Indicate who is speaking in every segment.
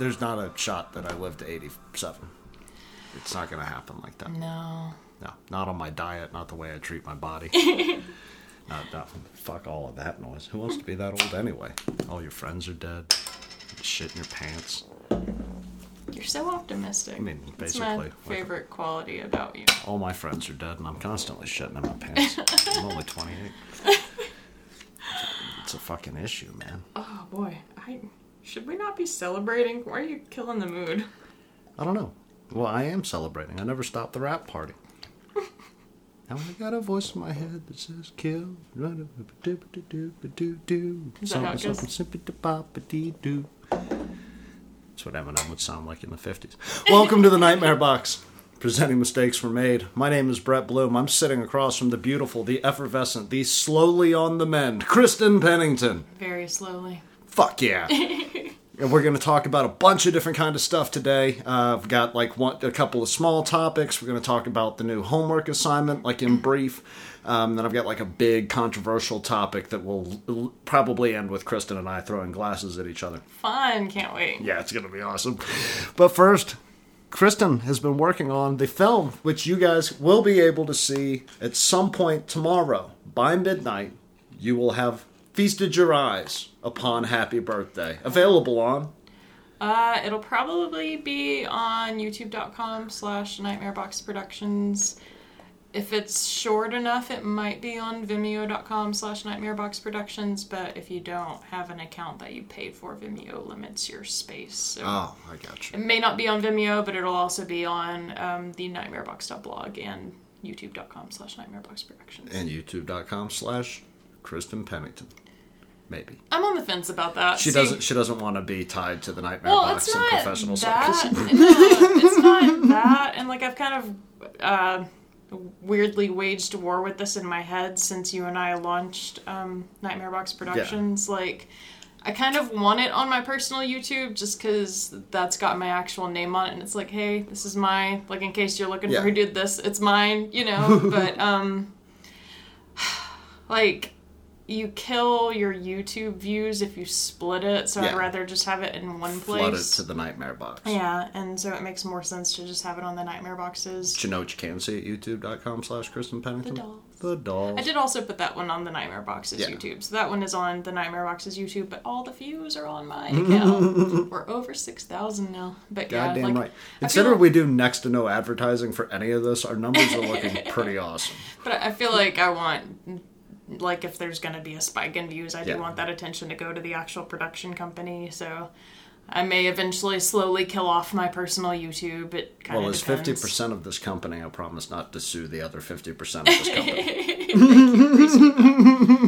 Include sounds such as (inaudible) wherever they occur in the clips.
Speaker 1: around. I, I, there's not a shot that I live to 87. It's not going to happen like that.
Speaker 2: No.
Speaker 1: No, not on my diet, not the way I treat my body. (laughs) not, not, fuck all of that noise. Who wants to be that old anyway? All your friends are dead. Shit in your pants.
Speaker 2: You're so optimistic.
Speaker 1: I mean,
Speaker 2: It's
Speaker 1: basically.
Speaker 2: my
Speaker 1: like,
Speaker 2: favorite quality about you.
Speaker 1: all my friends are dead, and I'm constantly shitting in my pants. I'm only 28. (laughs) It's a fucking issue, man.
Speaker 2: Oh boy, I should we not be celebrating? Why are you killing the mood?
Speaker 1: I don't know. Well, I am celebrating. I never stopped the rap party. (laughs) Now I got a voice in my head that says kill.
Speaker 2: Is that how it goes?
Speaker 1: Something That's what Eminem would sound like in the 50s. Welcome to the Nightmare Box. Presenting mistakes were made. My name is Brett Bloom. I'm sitting across from the beautiful, the effervescent, the slowly on the mend, Kristen Pennington.
Speaker 2: Very slowly.
Speaker 1: Fuck yeah. (laughs) and we're going to talk about a bunch of different kind of stuff today. Uh, I've got like one, a couple of small topics. We're going to talk about the new homework assignment, like in brief. Um, then I've got like a big controversial topic that will l- probably end with Kristen and I throwing glasses at each other.
Speaker 2: Fun, can't wait.
Speaker 1: Yeah, it's going to be awesome. But first, Kristen has been working on the film, which you guys will be able to see at some point tomorrow by midnight. You will have feasted your eyes upon Happy Birthday. Available on.
Speaker 2: Uh, it'll probably be on youtube.com slash nightmarebox productions. If it's short enough, it might be on vimeo.com slash nightmarebox productions, but if you don't have an account that you paid for, Vimeo limits your space. So
Speaker 1: Oh, I got you.
Speaker 2: it may not be on Vimeo, but it'll also be on um, the nightmarebox.blog and youtube.com slash nightmarebox productions.
Speaker 1: And youtube.com slash Kristen Pennington. Maybe.
Speaker 2: I'm on the fence about that.
Speaker 1: She
Speaker 2: See-
Speaker 1: doesn't she doesn't want to be tied to the Nightmare
Speaker 2: Well,
Speaker 1: Box
Speaker 2: it's
Speaker 1: and
Speaker 2: not
Speaker 1: professional
Speaker 2: that.
Speaker 1: circus. (laughs) (laughs)
Speaker 2: no, it's not that. And like I've kind of uh, weirdly waged war with this in my head since you and I launched um, Nightmare Box Productions. Like. I kind of want it on my personal YouTube just because that's got my actual name on it, and it's like, hey, this is my like in case you're looking
Speaker 1: Yeah.
Speaker 2: for who did this, it's mine, you know. (laughs) but um, (sighs) like you kill your YouTube views if you split it, so
Speaker 1: Yeah.
Speaker 2: I'd rather just have it in one place.
Speaker 1: Flood it to the Nightmare Box.
Speaker 2: Yeah, and so it makes more sense to just have it on the nightmare boxes.
Speaker 1: But you know what you can see at youtube.com slash Kristen Pennington?
Speaker 2: The dolls.
Speaker 1: The dolls.
Speaker 2: I did also put that one on the Nightmare Boxes
Speaker 1: Yeah.
Speaker 2: YouTube. So that one is on the Nightmare Boxes YouTube, but all the views are on my (laughs) account. We're over 6,000 now. But yeah,
Speaker 1: Goddamn
Speaker 2: like,
Speaker 1: right.
Speaker 2: I
Speaker 1: Consider
Speaker 2: feel-
Speaker 1: we do next to no advertising for any of this. Our numbers are looking (laughs) pretty awesome.
Speaker 2: But I feel like I want, like, if there's going to be a spike in views, I do
Speaker 1: Yeah.
Speaker 2: want that attention to go to the actual production company. So I may eventually slowly kill off my personal YouTube. It kind of
Speaker 1: Well, as
Speaker 2: depends.
Speaker 1: fifty percent of this company, I promise not to sue the other fifty percent of this company. (laughs) (laughs)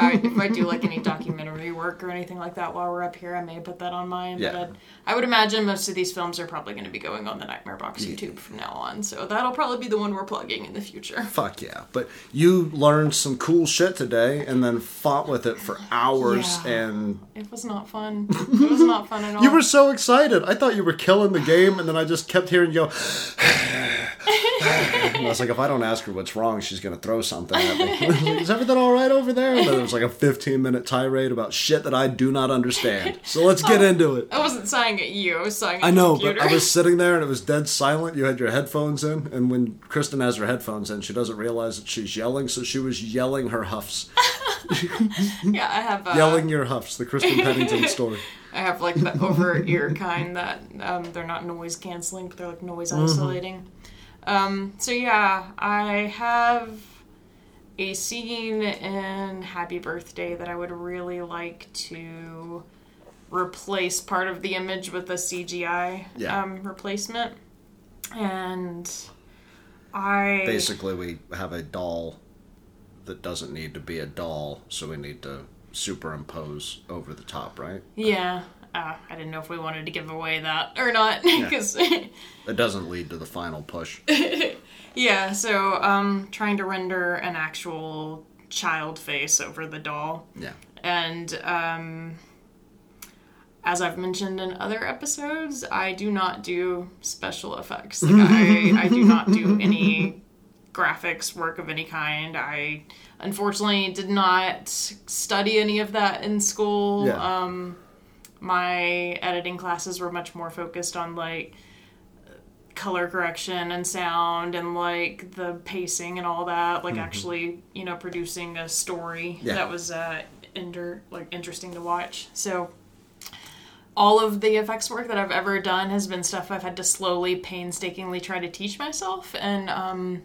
Speaker 2: I if I do like any documentary work or anything like that while we're up here, I may put that on mine.
Speaker 1: Yeah.
Speaker 2: But I'd, I would imagine most of these films are probably going to be going on the Nightmare Box YouTube from now on. So that'll probably be the one we're plugging in the future. (laughs)
Speaker 1: Fuck yeah! But you learned some cool shit today, and then fought with it for hours,
Speaker 2: Yeah.
Speaker 1: and
Speaker 2: It was not fun. It was not fun at (laughs) all.
Speaker 1: you were so excited. I thought you were killing the game, and then I just kept hearing you go. (sighs) (sighs) (sighs) (laughs) and I was like, if I don't ask her what's wrong, she's gonna throw something at me. (laughs) Like, Is everything all right over there? And then there was like a 15 minute tirade about shit that I do not understand. So let's get into it.
Speaker 2: I wasn't sighing at you. I was sighing at
Speaker 1: I know, but I was (laughs) sitting there and it was dead silent. You had your headphones in, and when Kristen has her headphones in, she doesn't realize that she's yelling, so she was yelling her huffs.
Speaker 2: yeah, I have uh,
Speaker 1: Yelling your huffs, the Kristen Pennington story.
Speaker 2: I have like the over ear kind that um, they're not noise canceling, but they're like noise isolating. Um, so yeah, I have a scene in Happy Birthday that I would really like to replace part of the image with a CGI
Speaker 1: Yeah.
Speaker 2: um, replacement, and I
Speaker 1: Basically, we have a doll that doesn't need to be a doll, so we need to superimpose over the top, right?
Speaker 2: yeah. Uh, I didn't know if we wanted to give away that or not (laughs) because
Speaker 1: It (laughs) doesn't lead to the final push. (laughs)
Speaker 2: Yeah, so um trying to render an actual child face over the doll.
Speaker 1: Yeah.
Speaker 2: And um as I've mentioned in other episodes, I do not do special effects. Like I, I do not do any graphics work of any kind. I unfortunately did not study any of that in school.
Speaker 1: Yeah.
Speaker 2: Um my editing classes were much more focused on like color correction and sound and like the pacing and all that like actually you know producing a story
Speaker 1: Yeah.
Speaker 2: that was uh inter- like interesting to watch so all of the effects work that I've ever done has been stuff I've had to slowly, painstakingly try to teach myself, and um,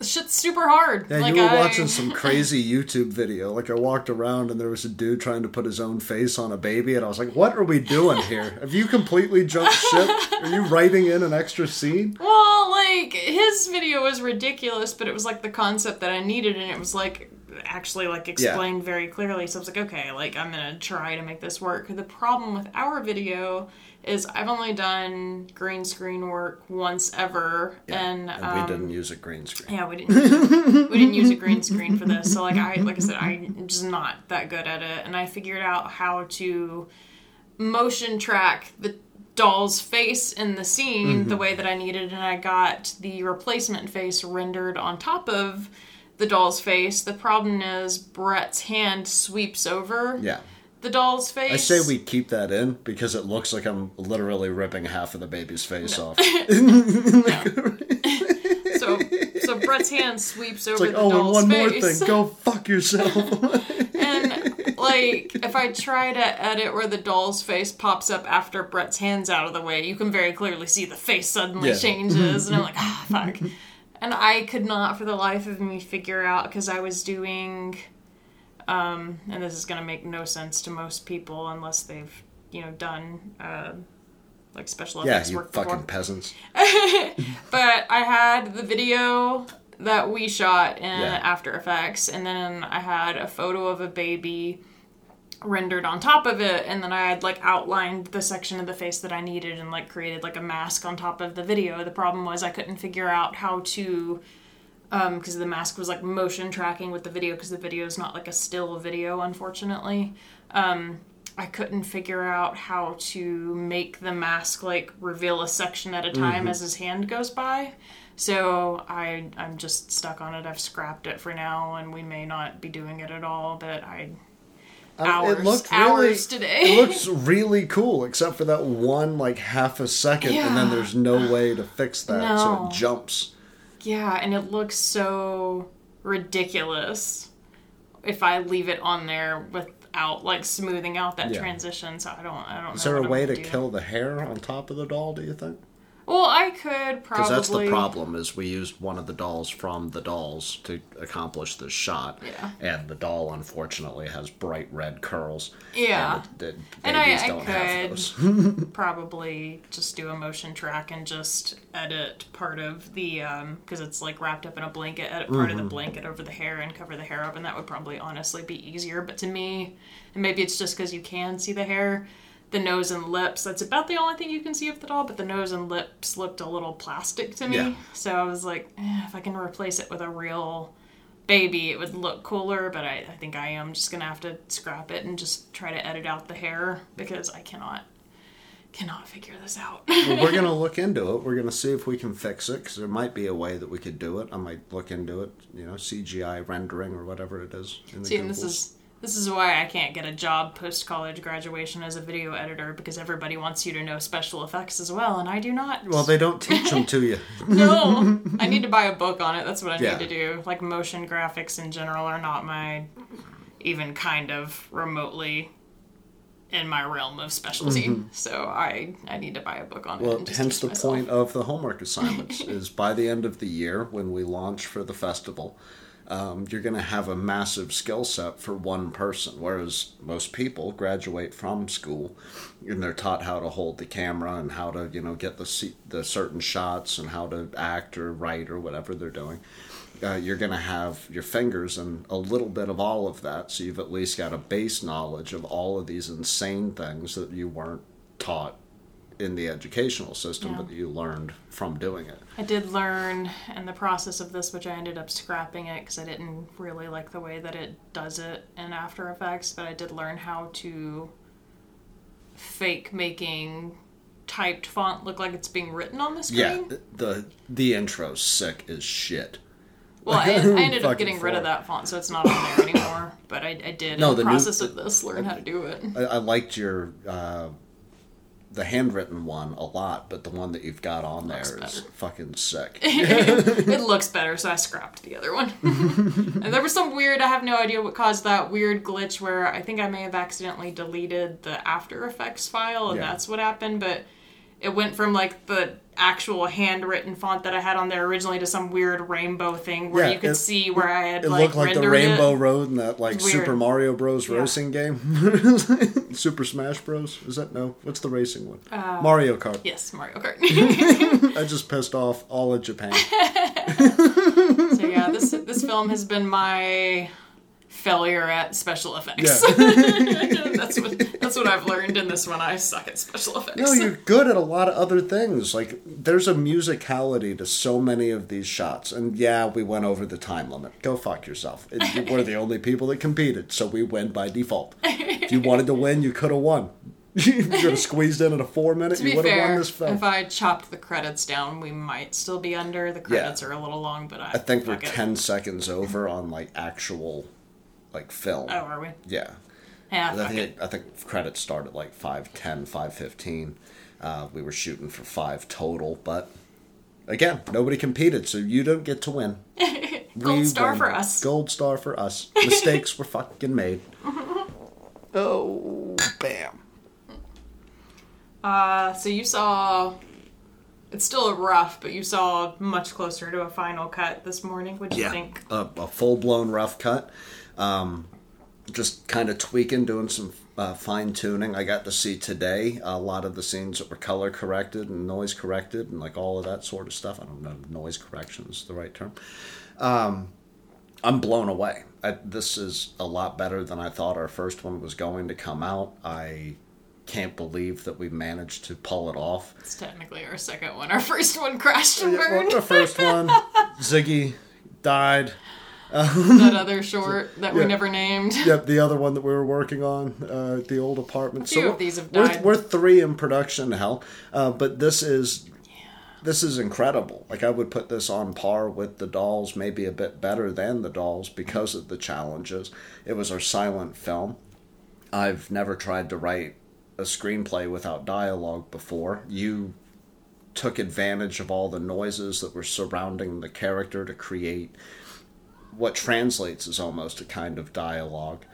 Speaker 2: shit's super hard.
Speaker 1: Yeah,
Speaker 2: like
Speaker 1: you were
Speaker 2: I-
Speaker 1: watching some (laughs) crazy YouTube video. Like I walked around and there was a dude trying to put his own face on a baby, and I was like, "What are we doing here? Have you completely jumped ship? Are you writing in an extra scene?" (laughs)
Speaker 2: Well, like his video was ridiculous, but it was like the concept that I needed, and it was like actually like explained very clearly. So I was like, okay, like I'm gonna try to make this work. The problem with our video is I've only done green screen work once ever, and,
Speaker 1: And
Speaker 2: um,
Speaker 1: we didn't use a green screen.
Speaker 2: Yeah, we didn't. we didn't use a green screen for this. So like I like I said, I'm just not that good at it, and I figured out how to motion track the doll's face in the scene the way that I needed, and I got the replacement face rendered on top of the doll's face. The problem is Brett's hand sweeps over
Speaker 1: Yeah.
Speaker 2: the doll's face.
Speaker 1: I say we keep that in because it looks like I'm literally ripping half of the baby's face off. (laughs) (laughs)
Speaker 2: so so Brett's hand sweeps over
Speaker 1: like,
Speaker 2: the
Speaker 1: oh, and
Speaker 2: doll's
Speaker 1: one more
Speaker 2: face.
Speaker 1: thing, go fuck yourself. (laughs)
Speaker 2: And like, if I try to edit where the doll's face pops up after Brett's hands out of the way, you can very clearly see the face suddenly
Speaker 1: Yeah.
Speaker 2: changes, and I'm like, ah, fuck. And I could not, for the life of me, figure out because I was doing, um, and this is gonna make no sense to most people unless they've, you know, done uh, like special
Speaker 1: yeah,
Speaker 2: effects
Speaker 1: you
Speaker 2: work
Speaker 1: fucking
Speaker 2: before.
Speaker 1: peasants. (laughs)
Speaker 2: But I had the video that we shot in
Speaker 1: Yeah.
Speaker 2: After Effects, and then I had a photo of a baby rendered on top of it, and then I had like outlined the section of the face that I needed and like created like a mask on top of the video. The problem was I couldn't figure out how to um because the mask was like motion tracking with the video because the video is not like a still video unfortunately. Um i couldn't figure out how to make the mask like reveal a section at a time as his hand goes by. So i i'm just stuck on it. I've scrapped it for now and we may not be doing it at all but i hours
Speaker 1: it looked
Speaker 2: hours
Speaker 1: really,
Speaker 2: today
Speaker 1: It looks (laughs) really cool, except for that one like half a second, and then there's no way to fix that, so it jumps.
Speaker 2: Yeah, and it looks so ridiculous if I leave it on there without like smoothing out that
Speaker 1: Yeah.
Speaker 2: transition. So I don't, I don't.
Speaker 1: Is there a way to kill the hair on top of the doll? Do you think?
Speaker 2: Well, I could probably.
Speaker 1: Because that's the problem. Is we used one of the dolls from the dolls to accomplish this shot,
Speaker 2: Yeah.
Speaker 1: and the doll unfortunately has bright red curls.
Speaker 2: Yeah.
Speaker 1: and the, the
Speaker 2: And I- I could- (laughs) probably just do a motion track and just edit part of the um because it's like wrapped up in a blanket edit part
Speaker 1: Mm-hmm.
Speaker 2: of the blanket over the hair and cover the hair up and that would probably honestly be easier but to me and maybe it's just because you can see the hair the nose and lips that's about the only thing you can see of the doll but the nose and lips looked a little plastic to me
Speaker 1: Yeah.
Speaker 2: so i was like eh, if i can replace it with a real baby it would look cooler but I, I think i am just gonna have to scrap it and just try to edit out the hair because i cannot cannot figure this out (laughs)
Speaker 1: Well, we're gonna look into it. We're gonna see if we can fix it because there might be a way that we could do it. I might look into it. You know, CGI rendering or whatever it is. In the
Speaker 2: See, and this is this is why I can't get a job post college graduation as a video editor because everybody wants you to know special effects as well, and I do not.
Speaker 1: Well, they don't teach them to you. (laughs)
Speaker 2: no, I need to buy a book on it. That's what I
Speaker 1: Yeah.
Speaker 2: need to do. Like motion graphics in general are not my even kind of remotely in my realm of specialty. So I I need to buy a book on it.
Speaker 1: Mm-hmm. Well, hence the
Speaker 2: myself.
Speaker 1: point of the homework assignments (laughs) is by the end of the year when we launch for the festival, um, you're going to have a massive skill set for one person. Whereas most people graduate from school and they're taught how to hold the camera and how to you know get the the certain shots and how to act or write or whatever they're doing. Uh, you're going to have your fingers and a little bit of all of that, so you've at least got a base knowledge of all of these insane things that you weren't taught in the educational system,
Speaker 2: Yeah.
Speaker 1: but you learned from doing it.
Speaker 2: I did learn in the process of this, which I ended up scrapping it because I didn't really like the way that it does it in After Effects, but I did learn how to fake making typed font look like it's being written on the screen.
Speaker 1: Yeah, the the intro's sick as shit.
Speaker 2: Well, I, I (laughs) ended up getting rid of that font, so it's not on there anymore. But I, I did
Speaker 1: No,
Speaker 2: in
Speaker 1: the
Speaker 2: the
Speaker 1: new-
Speaker 2: process of this learn how to do it.
Speaker 1: I, I liked your uh, the handwritten one a lot, but the one that you've got on there
Speaker 2: Looks
Speaker 1: is
Speaker 2: better.
Speaker 1: fucking sick. (laughs) (laughs)
Speaker 2: it looks better, so I scrapped the other one. and there was some weird, I have no idea what caused that weird glitch where I think I may have accidentally deleted the After Effects file, and
Speaker 1: Yeah.
Speaker 2: that's what happened, but it went from like the actual handwritten font that I had on there originally to some weird rainbow thing where
Speaker 1: Yeah,
Speaker 2: you could
Speaker 1: it-
Speaker 2: see where I had
Speaker 1: It
Speaker 2: like
Speaker 1: looked like the Rainbow
Speaker 2: it.
Speaker 1: Road in that like
Speaker 2: Weird.
Speaker 1: Super Mario Bros.
Speaker 2: Yeah.
Speaker 1: racing game. (laughs) Super Smash Bros. Is that no? What's the racing one?
Speaker 2: Uh,
Speaker 1: Mario Kart.
Speaker 2: Yes, Mario Kart. (laughs)
Speaker 1: I just pissed off all of Japan. (laughs)
Speaker 2: so yeah, this this film has been my failure at special effects. (laughs) that's what that's what I've learned in this one. I suck at special effects.
Speaker 1: No, you're good at a lot of other things. Like there's a musicality to so many of these shots, and yeah, we went over the time limit. Go fuck yourself. It, we're the only people that competed, so we win by default. If you wanted to win, you could have won. if (laughs) you could have squeezed in at a four minute,
Speaker 2: to
Speaker 1: you would have won this film.
Speaker 2: if I chopped the credits down, we might still be under. The credits are a little long, but I,
Speaker 1: I think we're
Speaker 2: fuck it.
Speaker 1: ten seconds over on like actual like film.
Speaker 2: Oh, are we?
Speaker 1: Yeah.
Speaker 2: Yeah,
Speaker 1: I think
Speaker 2: it.
Speaker 1: I think credits start at like 510, 515. Uh, we were shooting for five total, but again, nobody competed, so you don't get to win. (laughs)
Speaker 2: Gold
Speaker 1: We
Speaker 2: star
Speaker 1: win.
Speaker 2: for us.
Speaker 1: Gold star for us. Mistakes (laughs) were fucking made. (laughs) Oh, bam.
Speaker 2: Uh, so you saw. It's still a rough, but you saw much closer to a final cut this morning. What do you
Speaker 1: Yeah,
Speaker 2: think?
Speaker 1: a, a full blown rough cut. Um, just kind of tweaking, doing some uh, fine tuning. I got to see today a lot of the scenes that were color corrected and noise corrected and like all of that sort of stuff. I don't know if noise correction is the right term. Um, I'm blown away. I, this is a lot better than I thought our first one was going to come out. I can't believe that we managed to pull it off.
Speaker 2: It's technically our second one. Our first one crashed and
Speaker 1: Well,
Speaker 2: burned.
Speaker 1: the first one, (laughs) Ziggy died.
Speaker 2: That (laughs) other short that we never named.
Speaker 1: Yep, the other one that we were working on, uh, the old apartment.
Speaker 2: A few
Speaker 1: we're-
Speaker 2: of these have
Speaker 1: we're,
Speaker 2: died.
Speaker 1: We're three in production, hell, uh, but this is this is incredible. Like I would put this on par with the Dolls, maybe a bit better than the Dolls because of the challenges. It was our silent film. I've never tried to write a screenplay without dialogue before. You took advantage of all the noises that were surrounding the character to create what translates is almost a kind of dialogue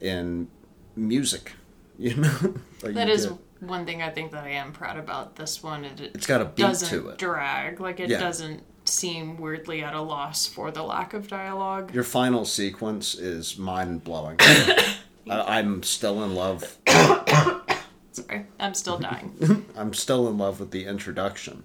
Speaker 1: in music. (laughs) You know, like
Speaker 2: That
Speaker 1: you
Speaker 2: is
Speaker 1: did.
Speaker 2: one thing I think that I am proud about this one. It,
Speaker 1: It's got a beat
Speaker 2: doesn't
Speaker 1: to it.
Speaker 2: drag. Like it
Speaker 1: Yeah.
Speaker 2: doesn't seem weirdly at a loss for the lack of dialogue.
Speaker 1: Your final sequence is mind blowing. (coughs) I'm still in love.
Speaker 2: Sorry, I'm still dying. (laughs)
Speaker 1: I'm still in love with the introduction,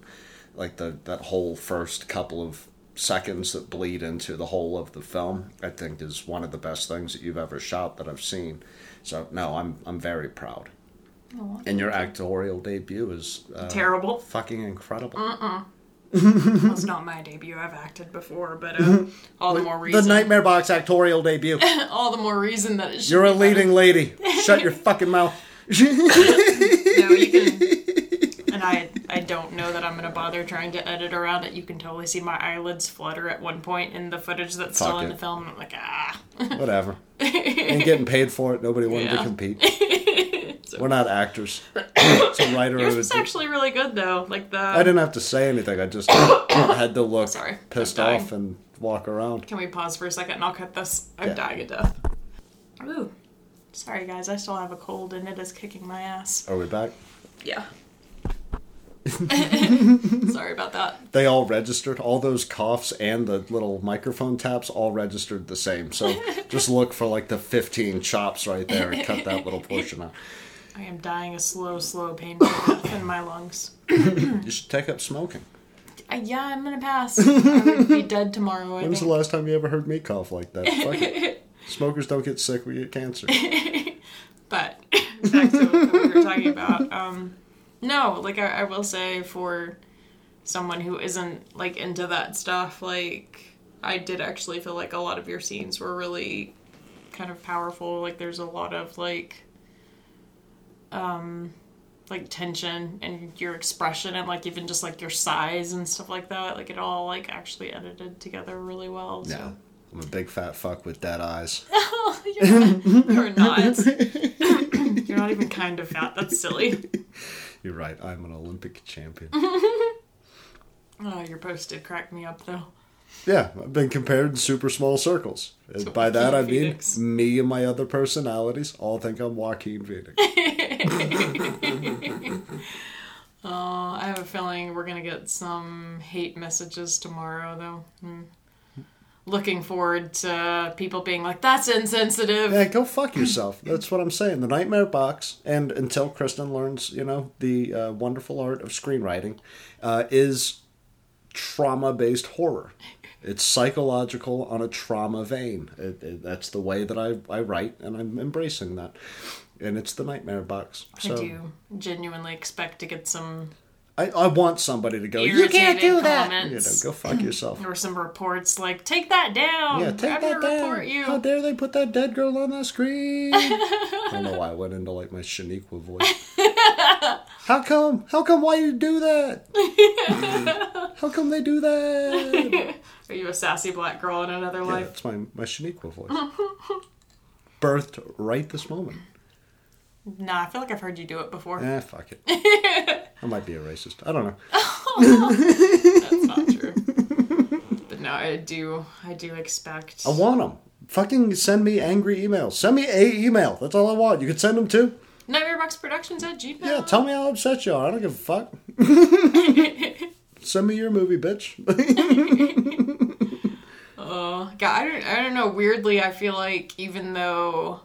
Speaker 1: like the that whole first couple of seconds that bleed into the whole of the film. I think is one of the best things that you've ever shot that I've seen. So no, I'm I'm very proud.
Speaker 2: Oh,
Speaker 1: And your actorial debut is uh,
Speaker 2: Terrible.
Speaker 1: fucking incredible.
Speaker 2: It's (laughs) not my debut. I've acted before, but uh, all the more reason. The.
Speaker 1: Nightmare Box actorial debut. (laughs)
Speaker 2: all the more reason that it
Speaker 1: You're a leading lady. (laughs) Shut your fucking mouth.
Speaker 2: No, you can. And I, I don't know that I'm gonna bother trying to edit around it. You can totally see my eyelids flutter at one point in the footage that's still
Speaker 1: Fuck
Speaker 2: in
Speaker 1: it.
Speaker 2: the film. I'm like, ah. (laughs)
Speaker 1: Whatever. (laughs) Ain't getting paid for it. Nobody wanted to compete.
Speaker 2: So- (laughs)
Speaker 1: We're not actors. (coughs) It's a writer
Speaker 2: Yours was actually really good though. Like the.
Speaker 1: I didn't have to say anything. I just (coughs) had to look
Speaker 2: Sorry,
Speaker 1: pissed off and walk around.
Speaker 2: Can we pause for a second and I'll cut this? I'm
Speaker 1: Yeah.
Speaker 2: dying to death. Ooh. Sorry guys, I still have a cold and it is kicking my ass.
Speaker 1: Are we back?
Speaker 2: Yeah. (laughs) (laughs) Sorry about that.
Speaker 1: They all registered. All those coughs and the little microphone taps all registered the same. So (laughs) just look for like the 15 chops right there and cut that little portion out.
Speaker 2: I am dying a slow, slow, painful death in my lungs.
Speaker 1: You should take up smoking.
Speaker 2: Uh, yeah, I'm gonna pass. I would be dead tomorrow. I
Speaker 1: was the
Speaker 2: think.
Speaker 1: last time you ever heard me cough like that? Fuck it. Smokers don't get sick, we get cancer.
Speaker 2: But back to what we were talking about. Um, no, like I, I will say for someone who isn't like into that stuff, like I did actually feel like a lot of your scenes were really kind of powerful. Like there's a lot of like um like tension and your expression and like even just like your size and stuff like that. Like it all like actually edited together really well. So.
Speaker 1: Yeah. I'm a big fat fuck with dead eyes. (laughs)
Speaker 2: you're not. You're not. you're not even kind of fat. That's silly. (laughs)
Speaker 1: You're right. I'm an Olympic champion. (laughs)
Speaker 2: Oh, your post did crack me up though.
Speaker 1: yeah, I've been compared in super small circles. And by that I mean
Speaker 2: Phoenix.
Speaker 1: me and my other personalities all think I'm Joaquin Phoenix. (laughs)
Speaker 2: Oh, I have a feeling we're gonna get some hate messages tomorrow though. Hmm. Looking forward to people being like, "That's insensitive."
Speaker 1: Yeah, go fuck yourself. That's what I'm saying. The Nightmare Box, and until Kristen learns, you know, the uh, wonderful art of screenwriting, uh, is trauma-based horror. It's psychological on a trauma vein. It, it, that's the way that I, I write, and I'm embracing that. And it's the Nightmare Box. So
Speaker 2: I do genuinely expect to get some
Speaker 1: I, I want somebody to go. You can't do that. You know, go fuck (clears throat) yourself.
Speaker 2: or some reports like, "Take that down."
Speaker 1: Yeah, take
Speaker 2: I'm
Speaker 1: that down.
Speaker 2: report you.
Speaker 1: How dare they put that dead girl on the screen? (laughs) I don't know why I went into like my Shaniqua voice. How come? How come? Why you do that? (laughs) How come they do that? (laughs)
Speaker 2: Are you a sassy black girl in another
Speaker 1: Yeah,
Speaker 2: life?
Speaker 1: that's my my Shaniqua voice. Birthed right this moment.
Speaker 2: Nah, I feel like I've heard you do it before.
Speaker 1: Eh, fuck it. (laughs) I might be a racist. I don't know. (laughs)
Speaker 2: That's not true. (laughs) but no, I do. I do expect.
Speaker 1: I want them. Fucking send me angry emails. Send me a email. That's all I want. You can send them too.
Speaker 2: Nightmareboxproductions at Gmail.
Speaker 1: Yeah, tell me how upset you are. I don't give a fuck. Send me your movie, bitch.
Speaker 2: Uh, God, I don't. I don't know. Weirdly, I feel like even though.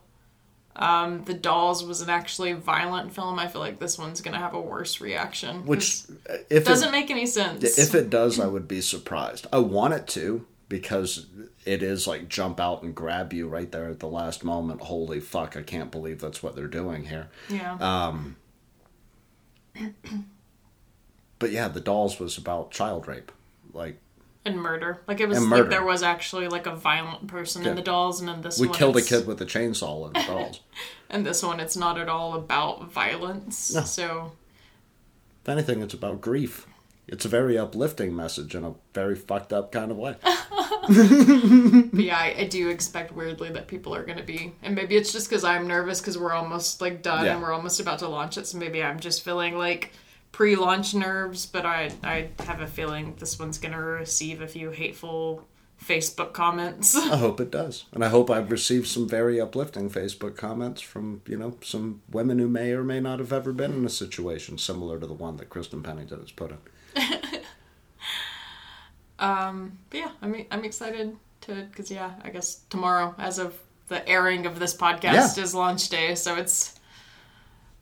Speaker 2: Um, the Dolls was an actually violent film. I feel like this one's gonna have a worse reaction.
Speaker 1: Which, if
Speaker 2: it
Speaker 1: if
Speaker 2: doesn't
Speaker 1: it,
Speaker 2: make any sense.
Speaker 1: if it does, I would be surprised. I want it to because it is like jump out and grab you right there at the last moment. Holy fuck! I can't believe that's what they're doing here.
Speaker 2: yeah.
Speaker 1: Um, (clears throat) but yeah, the dolls was about child rape. Like
Speaker 2: and murder. Like it was
Speaker 1: And
Speaker 2: like
Speaker 1: murder.
Speaker 2: there was actually like a violent person
Speaker 1: Yeah.
Speaker 2: in the dolls, and in this one.
Speaker 1: we
Speaker 2: one,
Speaker 1: killed a
Speaker 2: it's-
Speaker 1: kid with a chainsaw in the dolls. (laughs)
Speaker 2: And this one, it's not at all about violence.
Speaker 1: No.
Speaker 2: So
Speaker 1: if anything, it's about grief. It's a very uplifting message in a very fucked up kind of way. (laughs)
Speaker 2: But yeah, I, I do expect weirdly that people are going to be, and maybe it's just because I'm nervous because we're almost like done
Speaker 1: Yeah.
Speaker 2: and we're almost about to launch it. So maybe I'm just feeling like pre-launch nerves. But I I have a feeling this one's going to receive a few hateful Facebook comments.
Speaker 1: I hope it does. And I hope I've received some very uplifting Facebook comments from, you know, some women who may or may not have ever been in a situation similar to the one that Kristen Pennington has put in. (laughs)
Speaker 2: um, but yeah, I'm I'm excited to because yeah, I guess tomorrow, as of the airing of this podcast,
Speaker 1: Yeah.
Speaker 2: is launch day. So it's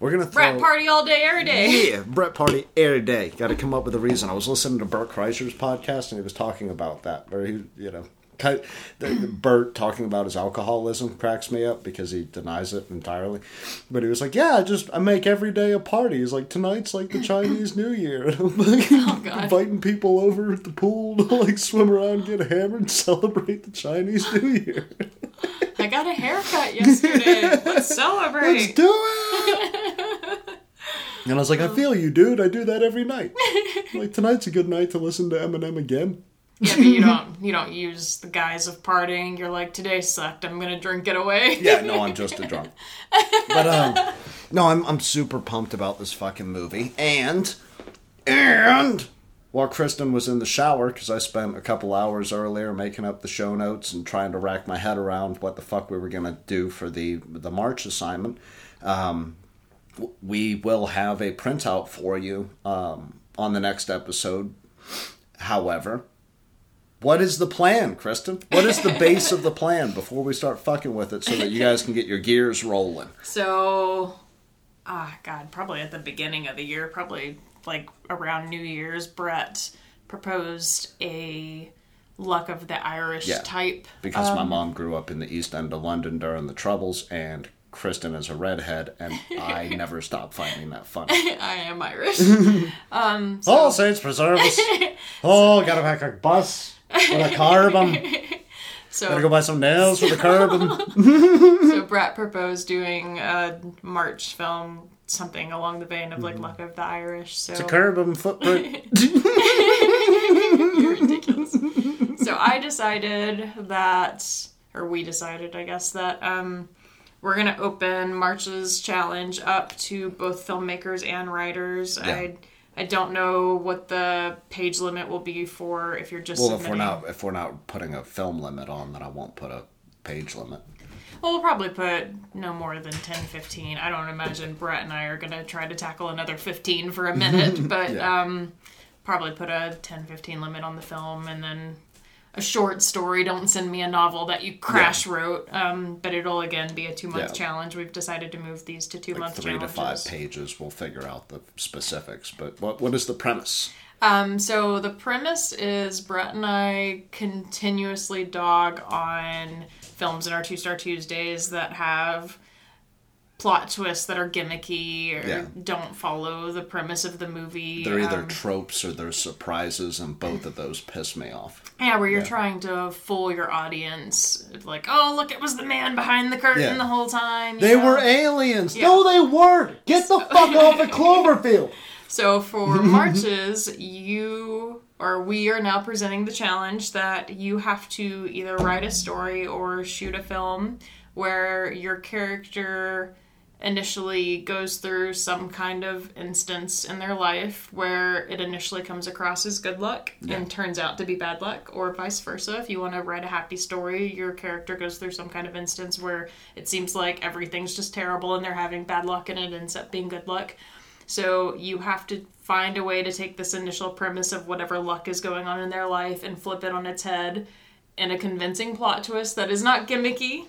Speaker 1: We're to throw.
Speaker 2: brat party all day, every day.
Speaker 1: Yeah, Brett Party every day. Got to come up with a reason. I was listening to Bert Kreischer's podcast, and he was talking about that. Where he, you know, kind the, the Bert talking about his alcoholism cracks me up because he denies it entirely. But he was like, "Yeah, I just I make every day a party. He's like tonight's like the Chinese New Year, and (laughs) I'm like
Speaker 2: Oh,
Speaker 1: inviting people over at the pool to like swim around, get hammered, and (laughs) celebrate the Chinese New Year.
Speaker 2: I got a haircut yesterday. (laughs) Let's celebrate.
Speaker 1: Let's do it." And I was like, I feel you, dude. I do that every night. (laughs) Like tonight's a good night to listen to Eminem again.
Speaker 2: Yeah, but you (laughs) don't you don't use the guise of partying. You're like, today sucked. I'm gonna drink it away.
Speaker 1: Yeah, no, I'm just a drunk. But um, no, I'm I'm super pumped about this fucking movie. And and while Kristen was in the shower, because I spent a couple hours earlier making up the show notes and trying to rack my head around what the fuck we were gonna do for the the March assignment, um, we will have a printout for you um, on the next episode. However, what is the plan, Kristen? What is the base of the plan before we start fucking with it so that you guys can get your gears rolling?
Speaker 2: So, ah, God, probably at the beginning of the year, probably like around New Year's, Brett proposed a luck of the Irish
Speaker 1: Yeah.
Speaker 2: type.
Speaker 1: Because my um, mom grew up in the East End of London during the Troubles, and Kristen is a redhead, and I (laughs) never stopped finding that funny. (laughs)
Speaker 2: I am Irish. (laughs)
Speaker 1: Oh, saints preserve us! Oh, gotta pack a bus with a carbon. Um, gotta go buy some nails for the carbon.
Speaker 2: so Brett proposed doing a March film something along the vein of like Luck of the Irish. So
Speaker 1: It's a carbon footprint. (laughs)
Speaker 2: You're ridiculous. so I decided that, or we decided, I guess, that um, we're gonna open March's challenge up to both filmmakers and writers.
Speaker 1: Yeah.
Speaker 2: I I don't know what the page limit will be for if you're just
Speaker 1: well, if we're not if we're not putting a film limit on, then I won't put a page limit.
Speaker 2: Well, we'll probably put no more than 10, 15. I don't imagine Brett and I are going to try to tackle another 15 for a (laughs) minute, but
Speaker 1: Yeah.
Speaker 2: um, probably put a 10, 15 limit on the film and then a short story. Don't send me a novel that you crash wrote, um, but it'll again be a two month
Speaker 1: Yeah.
Speaker 2: challenge. We've decided to move these to two
Speaker 1: Like
Speaker 2: month
Speaker 1: three
Speaker 2: challenges.
Speaker 1: to five pages, we'll figure out the specifics. But what what is the premise?
Speaker 2: Um, so the premise is Brett and I continuously dog on films in our Two Star Tuesdays that have plot twists that are gimmicky or
Speaker 1: Yeah.
Speaker 2: don't follow the premise of the movie.
Speaker 1: They're either
Speaker 2: Um,
Speaker 1: tropes or they're surprises, and both of those piss me off.
Speaker 2: yeah, where you're
Speaker 1: yeah.
Speaker 2: trying to fool your audience. Like, oh, look, it was the man behind the curtain
Speaker 1: Yeah.
Speaker 2: the whole time.
Speaker 1: They
Speaker 2: know?
Speaker 1: were aliens. No, they weren't. Get the fuck off (laughs) of Cloverfield.
Speaker 2: So for (laughs) marches, you or we are now presenting the challenge that you have to either write a story or shoot a film where your character initially goes through some kind of instance in their life where it initially comes across as good luck and turns out to be bad luck or vice versa. If you want to write a happy story your character goes through some kind of instance where it seems like everything's just terrible and they're having bad luck and it ends up being good luck so you have to find a way to take this initial premise of whatever luck is going on in their life and flip it on its head in a convincing plot twist that is not gimmicky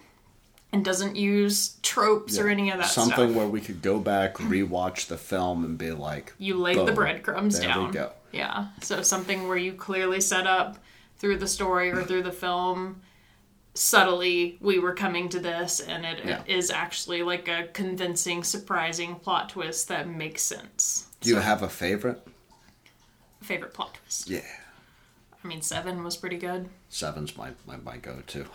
Speaker 2: and doesn't use tropes or any of that
Speaker 1: Something
Speaker 2: stuff.
Speaker 1: where we could go back, rewatch the film, and be like,
Speaker 2: you laid the breadcrumbs
Speaker 1: There we
Speaker 2: down.
Speaker 1: go.
Speaker 2: Yeah. So something where you clearly set up through the story or through the film subtly we were coming to this and it is
Speaker 1: Yeah.
Speaker 2: actually like a convincing surprising plot twist that makes sense.
Speaker 1: "Do you have a favorite?"
Speaker 2: Favorite plot twist.
Speaker 1: Yeah,
Speaker 2: I mean 7 was pretty good.
Speaker 1: seven's my my, my go-to. (laughs) (laughs)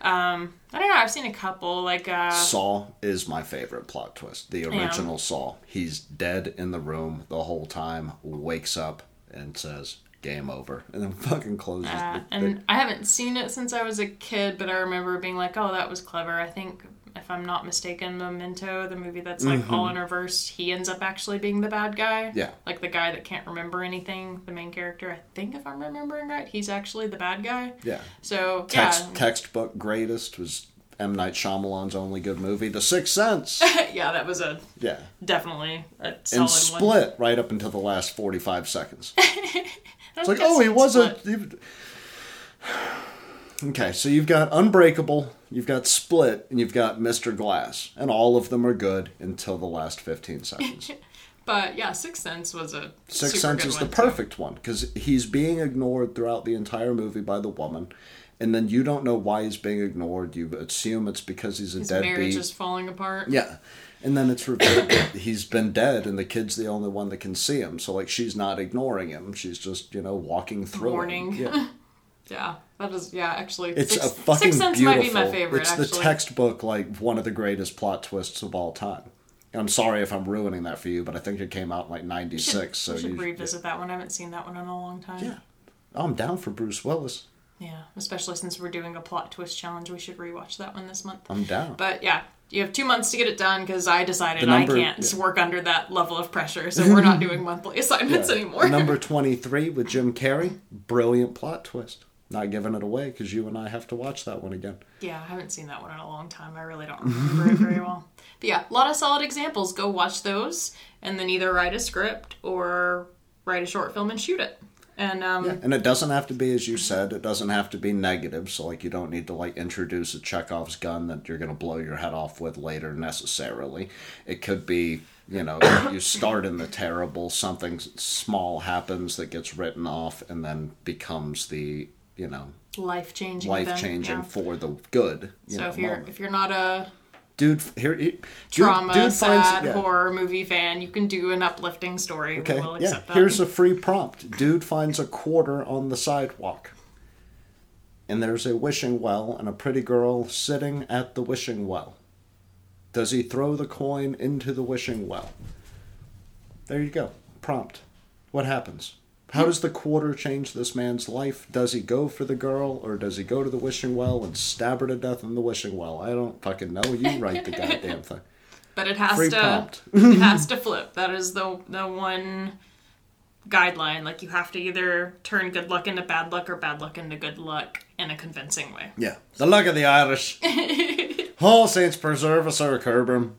Speaker 2: I don't know. I've seen a couple like uh
Speaker 1: Saw is my favorite plot twist. The original Saw. He's dead in the room the whole time, wakes up and says, game over. And then fucking closes
Speaker 2: uh,
Speaker 1: the,
Speaker 2: and I haven't seen it since I was a kid, but I remember being like, "Oh, that was clever." I think if I'm not mistaken, Memento, the movie that's like all in reverse, he ends up actually being the bad guy.
Speaker 1: Mm-hmm. Yeah.
Speaker 2: Like the guy that can't remember anything, the main character. I think if I'm remembering right, he's actually the bad guy.
Speaker 1: Yeah.
Speaker 2: So
Speaker 1: Text,
Speaker 2: yeah,
Speaker 1: Textbook greatest was M. Night Shyamalan's only good movie, The Sixth Sense. (laughs)
Speaker 2: yeah, that was a
Speaker 1: Yeah.
Speaker 2: definitely a solid
Speaker 1: And
Speaker 2: one.
Speaker 1: Split right up until the last 45 seconds. (laughs) It's like, oh, he was a. (sighs) Okay, so you've got Unbreakable, you've got Split, and you've got Mr. Glass. And all of them are good until the last 15 seconds. (laughs)
Speaker 2: But yeah, Sixth Sense was a
Speaker 1: Sixth Sense is the
Speaker 2: one, too.
Speaker 1: perfect one because he's being ignored throughout the entire movie by the woman. And then you don't know why he's being ignored. You assume it's because he's a
Speaker 2: His marriage
Speaker 1: deadbeat.
Speaker 2: is falling apart.
Speaker 1: Yeah. And then it's revealed that he's been dead and the kid's the only one that can see him. So, like, she's not ignoring him. She's just, you know, walking through him.
Speaker 2: Mourning.
Speaker 1: Yeah. (laughs)
Speaker 2: Yeah, that is yeah. Actually,
Speaker 1: It's
Speaker 2: Six,
Speaker 1: a fucking
Speaker 2: Sixth
Speaker 1: beautiful.
Speaker 2: might be my favorite.
Speaker 1: it's
Speaker 2: actually,
Speaker 1: the textbook, like, one of the greatest plot twists of all time. I'm sorry if I'm ruining that for you, but I think it came out in, like, 96. so
Speaker 2: we should
Speaker 1: you,
Speaker 2: revisit that one. I haven't seen that one in a long time.
Speaker 1: Yeah. I'm down for Bruce Willis.
Speaker 2: Yeah, especially since we're doing a plot twist challenge, we should rewatch that one this month.
Speaker 1: I'm down.
Speaker 2: But yeah, you have two months to get it done because I decided
Speaker 1: number-
Speaker 2: I can't
Speaker 1: yeah.
Speaker 2: work under that level of pressure, so we're not (laughs) doing monthly assignments anymore.
Speaker 1: Number (laughs) 23 with Jim Carrey. Brilliant plot twist. Not giving it away because you and I have to watch that one again.
Speaker 2: Yeah, I haven't seen that one in a long time. I really don't remember it very well. But yeah, a lot of solid examples. Go watch those, and then either write a script or write a short film and shoot it. And um,
Speaker 1: And it doesn't have to be, as you said, it doesn't have to be negative. So, like, you don't need to, like, introduce a Chekhov's gun that you're going to blow your head off with later necessarily. It could be, you know, you start in the terrible, something small happens that gets written off and then becomes the, you know,
Speaker 2: life changing.
Speaker 1: life changing for the good. You
Speaker 2: So
Speaker 1: know,
Speaker 2: if you're
Speaker 1: moment.
Speaker 2: if you're not a
Speaker 1: dude, here, he- dude,
Speaker 2: trauma,
Speaker 1: dude finds-
Speaker 2: sad
Speaker 1: yeah.
Speaker 2: horror movie fan, you can do an uplifting story.
Speaker 1: Okay,
Speaker 2: We'll
Speaker 1: yeah.
Speaker 2: that.
Speaker 1: Here's a free prompt. Dude finds a quarter on the sidewalk. And there's a wishing well and a pretty girl sitting at the wishing well. Does he throw the coin into the wishing well? There you go. Prompt. What happens? How does the quarter change this man's life? Does he go for the girl or does he go to the wishing well and stab her to death in the wishing well? I don't fucking know. You write the goddamn (laughs) thing.
Speaker 2: But it has
Speaker 1: Free
Speaker 2: to (laughs) it has to flip. That is the the one guideline. Like you have to either turn good luck into bad luck or bad luck into good luck in a convincing way.
Speaker 1: Yeah. The luck of the Irish. (laughs) All saints preserve us or curb 'em.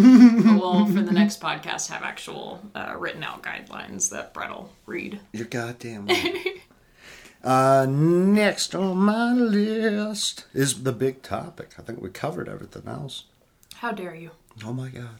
Speaker 1: (laughs)
Speaker 2: we'll for the next podcast have actual uh, written out guidelines that Brett will read.
Speaker 1: You're goddamn (laughs) right. uh, next on my list is the big topic. I think we covered everything else.
Speaker 2: How dare you?
Speaker 1: Oh my god.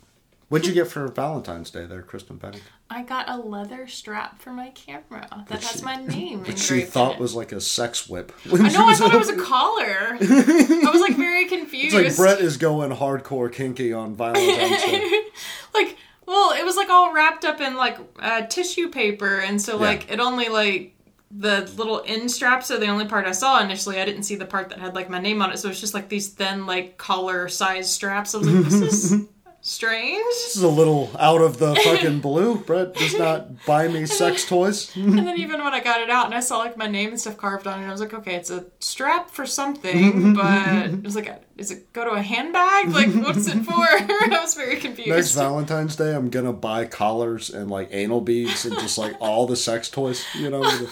Speaker 1: What'd you get for Valentine's Day there, Kristen Penny?
Speaker 2: I got a leather strap for my camera that has
Speaker 1: she-
Speaker 2: my name. (laughs)
Speaker 1: Which she thought
Speaker 2: it.
Speaker 1: was like a sex whip.
Speaker 2: I know. I thought it was a (laughs) collar. I was like very confused.
Speaker 1: It's like Brett is going hardcore kinky on Day. (laughs)
Speaker 2: like well it was like all wrapped up in like uh, tissue paper and so
Speaker 1: Yeah.
Speaker 2: like it only like the little end straps are the only part i saw initially i didn't see the part that had like my name on it so it's just like these thin like collar size straps i was like this is strange
Speaker 1: This is a little out of the (laughs) fucking blue. Brett does not buy me sex toys. (laughs)
Speaker 2: and then even when i got it out and i saw like my name and stuff carved on it i was like okay it's a strap for something (laughs) but it was like is it go to a handbag like what's it for i was very confused
Speaker 1: Next Valentine's Day, I'm gonna buy collars and like anal beads and just like all the sex toys. You know,
Speaker 2: I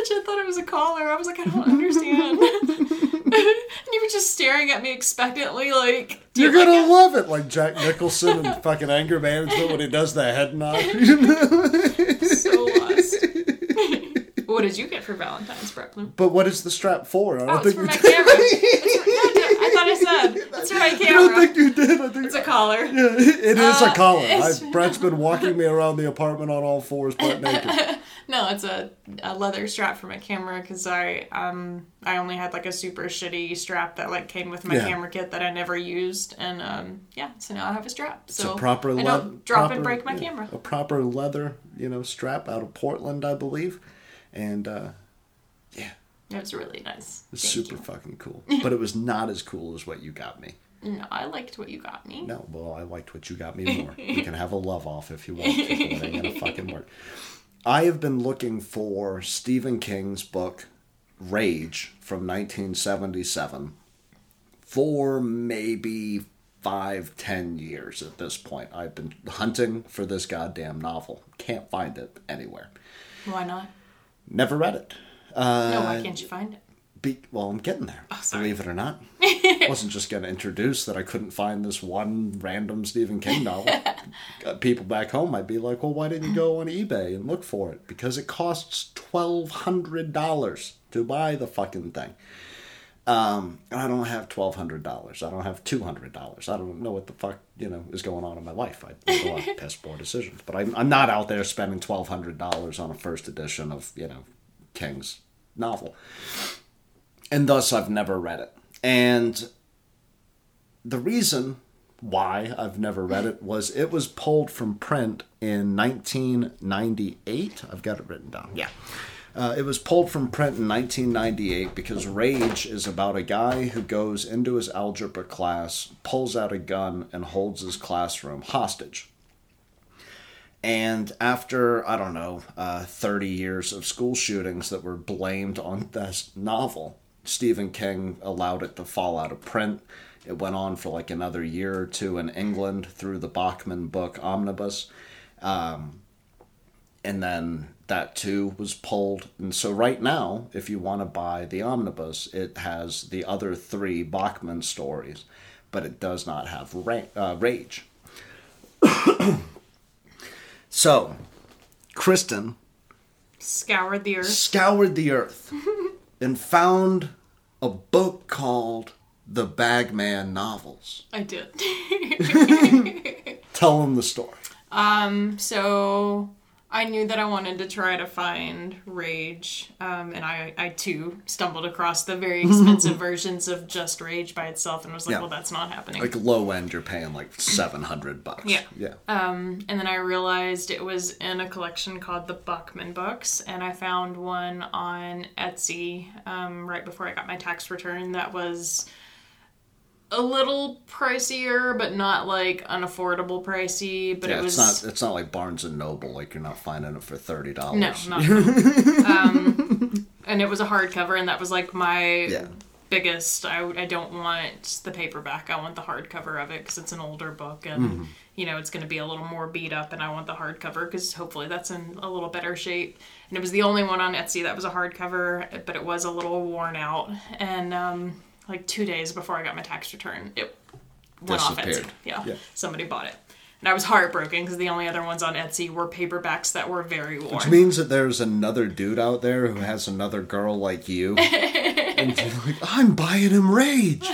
Speaker 2: legit thought it was a collar. I was like, I don't understand. Were just staring at me expectantly, like,
Speaker 1: you're
Speaker 2: you
Speaker 1: gonna love it, like Jack Nicholson and (laughs) fucking Anger Management when he does the head nod. (laughs)
Speaker 2: what did you get for Valentine's, Brooklyn?
Speaker 1: but what is the strap for? I don't
Speaker 2: Oh, it's
Speaker 1: think
Speaker 2: for
Speaker 1: you
Speaker 2: my
Speaker 1: did.
Speaker 2: camera. It's for, (laughs) no, I thought I said it's for my
Speaker 1: I don't think you did. I think
Speaker 2: It's a collar.
Speaker 1: Yeah, it is
Speaker 2: Uh,
Speaker 1: a collar.
Speaker 2: it's-
Speaker 1: I, Brett's been walking me around the apartment on all fours, butt (laughs) naked.
Speaker 2: No, it's a, a leather strap for my camera because I um I only had like a super shitty strap that like came with my
Speaker 1: Yeah.
Speaker 2: camera kit that I never used, and um yeah, so now I have a strap. So
Speaker 1: It's a proper
Speaker 2: I
Speaker 1: leather.
Speaker 2: don't drop and break my camera.
Speaker 1: A proper leather, you know, strap out of Portland, I believe, and uh, yeah,
Speaker 2: It was really nice.
Speaker 1: it's
Speaker 2: Thank
Speaker 1: super
Speaker 2: you.
Speaker 1: fucking cool. (laughs) But it was not as cool as what you got me.
Speaker 2: No, I liked what you got me.
Speaker 1: No, well, I liked what you got me more. (laughs) we can have a love off if you want. to, It ain't gonna (laughs) fucking work. I have been looking for Stephen King's book Rage from 1977 for maybe five, ten years at this point. I've been hunting for this goddamn novel. Can't find it anywhere.
Speaker 2: Why not?
Speaker 1: Never read it. Uh,
Speaker 2: No, why can't you find it?
Speaker 1: be, well, I'm getting there.
Speaker 2: Oh,
Speaker 1: believe it or not. I (laughs) wasn't just going to introduce that I couldn't find this one random Stephen King novel. (laughs) Uh, People back home might be like, well, why didn't you go on eBay and look for it? Because it costs $1,200 to buy the fucking thing. Um, I don't have $1,200. I don't have $200. I don't know what the fuck, you know, is going on in my life. I make a lot of (laughs) piss poor decisions. But I'm, I'm not out there spending $1,200 on a first edition of, you know, King's novel and thus I've never read it. And the reason why I've never read it was it was pulled from print in 1998. I've got it written down. Yeah. Uh, it was pulled from print in 1998 because Rage is about a guy who goes into his algebra class, pulls out a gun, and holds his classroom hostage. And after, I don't know, uh, 30 years of school shootings that were blamed on this novel, Stephen King allowed it to fall out of print. It went on for like another year or two in England through the Bachman book Omnibus. Um, and then that too was pulled. And so, right now, if you want to buy the Omnibus, it has the other three Bachman stories, but it does not have ra- uh, Rage. (coughs) So, Kristen
Speaker 2: Scoured the earth.
Speaker 1: scoured the earth (laughs) and found a book called The Bachman Novels.
Speaker 2: I did. (laughs)
Speaker 1: Tell them the story.
Speaker 2: Um, so I knew that I wanted to try to find Rage, um, and I, I too stumbled across the very (laughs) expensive versions of just Rage by itself, and was like,
Speaker 1: Yeah.
Speaker 2: well, that's not happening.
Speaker 1: Like low end, you're paying like seven hundred bucks.
Speaker 2: Yeah.
Speaker 1: yeah.
Speaker 2: Um, and then I realized it was in a collection called the Bachman Books, and I found one on Etsy um, right before I got my tax return that was a little pricier, but not like unaffordable pricey. But
Speaker 1: Yeah,
Speaker 2: it was
Speaker 1: it's not. It's not like Barnes and Noble. Like you're not finding it for thirty
Speaker 2: no,
Speaker 1: dollars. (laughs)
Speaker 2: not. um, and it was a hardcover, and that was like my
Speaker 1: Yeah.
Speaker 2: biggest. I, I don't want the paperback. I want the hardcover of it because it's an older book, and
Speaker 1: Mm-hmm.
Speaker 2: you know it's going to be a little more beat up. And I want the hardcover because hopefully that's in a little better shape. And it was the only one on Etsy that was a hardcover, but it was a little worn out. And um, like two days before I got my tax return, it went off Etsy. Yeah,
Speaker 1: Yeah.
Speaker 2: somebody bought it. And I was heartbroken because the only other ones on Etsy were paperbacks that were very worn.
Speaker 1: Which means that there's another dude out there who has another girl like you. (laughs) and you're like, I'm buying him Rage.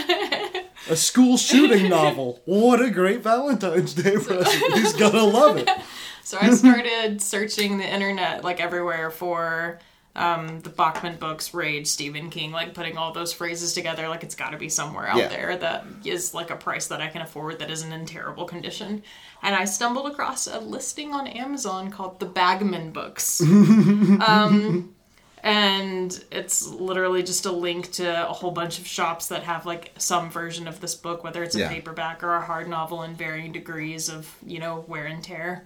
Speaker 1: A school shooting novel. What a great Valentine's Day present. He's gonna love it. (laughs)
Speaker 2: So I started searching the internet like everywhere for um, the Bachman books, Rage, Stephen King, like putting all those phrases together. Like it's got to be somewhere out
Speaker 1: Yeah.
Speaker 2: there that is like a price that I can afford that isn't in terrible condition. And I stumbled across a listing on Amazon called the Bagman Books. (laughs) um, (laughs) and it's literally just a link to a whole bunch of shops that have like some version of this book whether it's a
Speaker 1: Yeah.
Speaker 2: paperback or a hard novel in varying degrees of you know wear and tear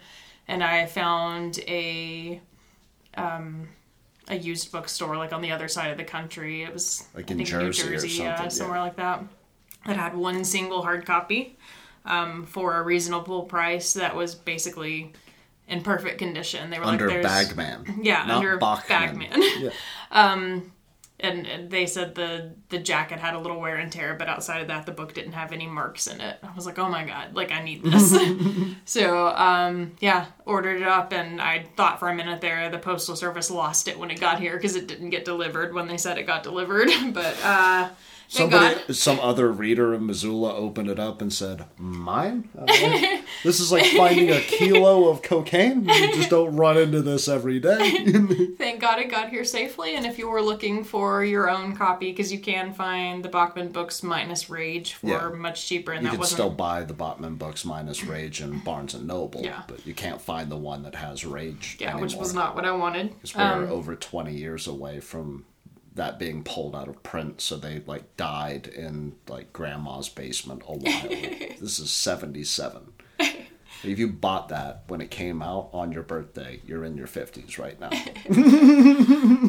Speaker 2: and i found a um a used bookstore like on the other side of the country it was
Speaker 1: Like
Speaker 2: I
Speaker 1: in
Speaker 2: New
Speaker 1: Jersey or
Speaker 2: yeah
Speaker 1: something, yeah.
Speaker 2: somewhere like that that had one single hard copy um, for a reasonable price that was basically in perfect condition they were
Speaker 1: Under
Speaker 2: like
Speaker 1: Bagman. (laughs)
Speaker 2: yeah,
Speaker 1: not
Speaker 2: under
Speaker 1: Bachman.
Speaker 2: Bagman. (laughs)
Speaker 1: Yeah.
Speaker 2: And, and they said the the jacket had a little wear and tear, but outside of that, the book didn't have any marks in it. I was like, oh my god, like I need this. (laughs) so um, yeah, ordered it up, and I thought for a minute there the postal service lost it when it got here because it didn't get delivered when they said it got delivered. (laughs) but uh,
Speaker 1: Somebody, some other reader in Missoula opened it up and said, "Mine? Uh, (laughs) this is like finding a kilo of cocaine. You just don't run into this every day." (laughs)
Speaker 2: Thank God it got here safely. And if you were looking for your own copy, because you can find the Bachman books minus Rage for
Speaker 1: Yeah.
Speaker 2: much cheaper, and
Speaker 1: You
Speaker 2: that
Speaker 1: can
Speaker 2: wasn't
Speaker 1: still buy the Bachman books minus Rage and Barnes and Noble,
Speaker 2: Yeah.
Speaker 1: but you can't find the one that has Rage.
Speaker 2: yeah,
Speaker 1: anymore.
Speaker 2: which was not what I wanted.
Speaker 1: Because we're
Speaker 2: Um,
Speaker 1: over 20 years away from that being pulled out of print so they like died in like grandma's basement a while ago. (laughs) this is 77 if you bought that when it came out on your birthday you're in your 50s right now (laughs)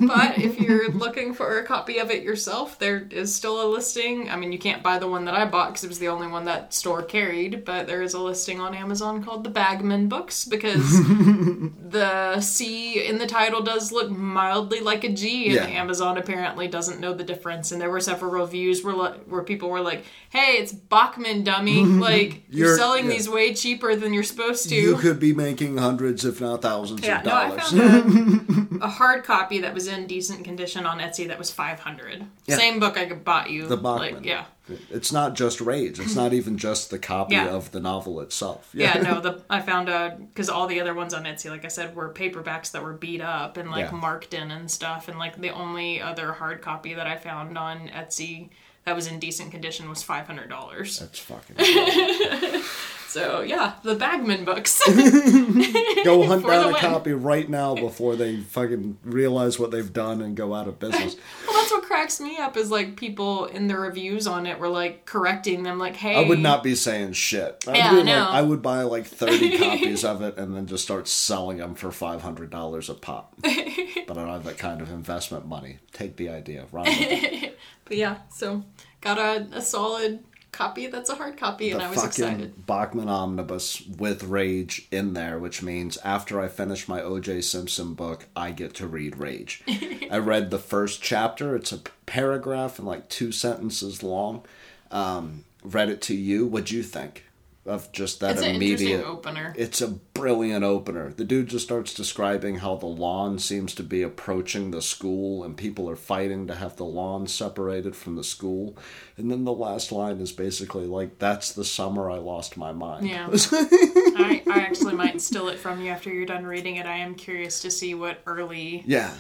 Speaker 2: but if you're looking for a copy of it yourself, there is still a listing. I mean, you can't buy the one that I bought because it was the only one that store carried, but there is a listing on Amazon called the Bagman Books because (laughs) the C in the title does look mildly like a G, and
Speaker 1: Yeah.
Speaker 2: Amazon apparently doesn't know the difference. And there were several reviews where where people were like, "Hey, it's Bachman, dummy! (laughs) Like you're,
Speaker 1: You're-
Speaker 2: selling
Speaker 1: yeah.
Speaker 2: these way cheaper than you're supposed to."
Speaker 1: you could be making hundreds if not thousands
Speaker 2: Yeah,
Speaker 1: of
Speaker 2: no, I
Speaker 1: dollars
Speaker 2: found a, (laughs) a hard copy that was in decent condition on Etsy that was five hundred.
Speaker 1: Yeah.
Speaker 2: Same book I bought you.
Speaker 1: the Bachman.
Speaker 2: Like, yeah,
Speaker 1: it's not just Rage it's not even just the copy
Speaker 2: Yeah.
Speaker 1: of the novel itself
Speaker 2: yeah. No, the (laughs) I found a because all the other ones on Etsy, like I said, were paperbacks that were beat up and like
Speaker 1: Yeah.
Speaker 2: marked in and stuff. And like the only other hard copy that I found on Etsy that was in decent condition was five hundred dollars.
Speaker 1: that's fucking (laughs)
Speaker 2: So yeah, the Bagman books. (laughs) (laughs)
Speaker 1: Go hunt down a
Speaker 2: win.
Speaker 1: copy right now before they fucking realize what they've done and go out of (laughs) business.
Speaker 2: well, that's what cracks me up is like people in the reviews on it were like correcting them, like, "Hey,
Speaker 1: I would not be saying shit. I'd
Speaker 2: Yeah,
Speaker 1: be
Speaker 2: I
Speaker 1: like. I would buy like 30 copies of it and then just start selling them for $500 a pop. but I don't have that kind of investment money. Take the idea, run with it.
Speaker 2: But yeah, so got a, a solid copy that's a hard copy, and I was
Speaker 1: fucking
Speaker 2: excited.
Speaker 1: Bachman Omnibus with Rage in there, which means after I finish my O.J. Simpson book, I get to read Rage. (laughs) I read the first chapter. It's a paragraph and like two sentences long. Um, read it to you. What'd you think of just that
Speaker 2: It's
Speaker 1: immediate?
Speaker 2: opener.
Speaker 1: It's a brilliant opener. The dude just starts describing how the lawn seems to be approaching the school and people are fighting to have the lawn separated from the school. And then the last line is basically like, That's the summer I lost my mind.
Speaker 2: Yeah. (laughs) I, I actually might steal it from you after you're done reading it. I am curious to see what early
Speaker 1: yeah.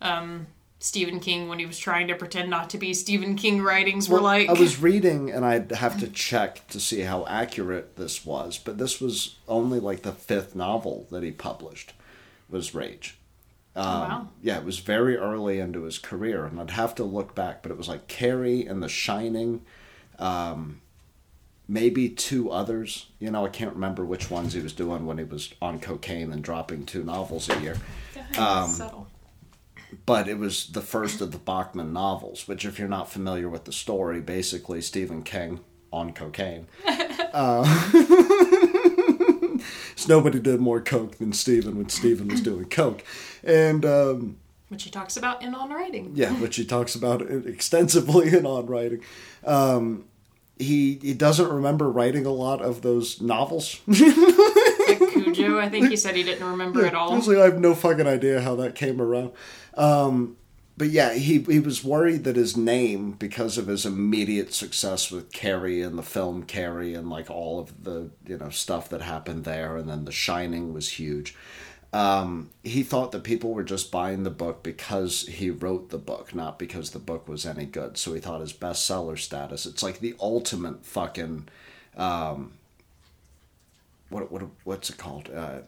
Speaker 2: Um, Stephen King, when he was trying to pretend not to be Stephen King writings, were
Speaker 1: Well,
Speaker 2: like.
Speaker 1: I was (laughs) reading and I'd have to check to see how accurate this was, but this was only like the fifth novel that he published was Rage. Um,
Speaker 2: Oh, wow.
Speaker 1: Yeah, it was very early into his career, and I'd have to look back, but it was like Carrie and The Shining, um, maybe two others. You know, I can't remember which ones he was doing when he was on cocaine and dropping two novels a year. Um,
Speaker 2: Subtle.
Speaker 1: But it was the first of the Bachman novels, which, if you're not familiar with the story, basically Stephen King on cocaine. (laughs) uh, (laughs) so nobody did more coke than Stephen when Stephen was doing coke, and. Um,
Speaker 2: Which he talks about in On Writing.
Speaker 1: yeah, which he talks about extensively in on writing. Um, he he doesn't remember writing a lot of those novels. (laughs)
Speaker 2: I think he said he didn't remember at all.
Speaker 1: Like, I have no fucking idea how that came around. Um, but yeah, he he was worried that his name, because of his immediate success with Carrie and the film Carrie and like all of the you know stuff that happened there, and then The Shining was huge. Um, he thought that people were just buying the book because he wrote the book, not because the book was any good. So he thought his bestseller status. It's like the ultimate fucking. Um, what what what's it called? Uh,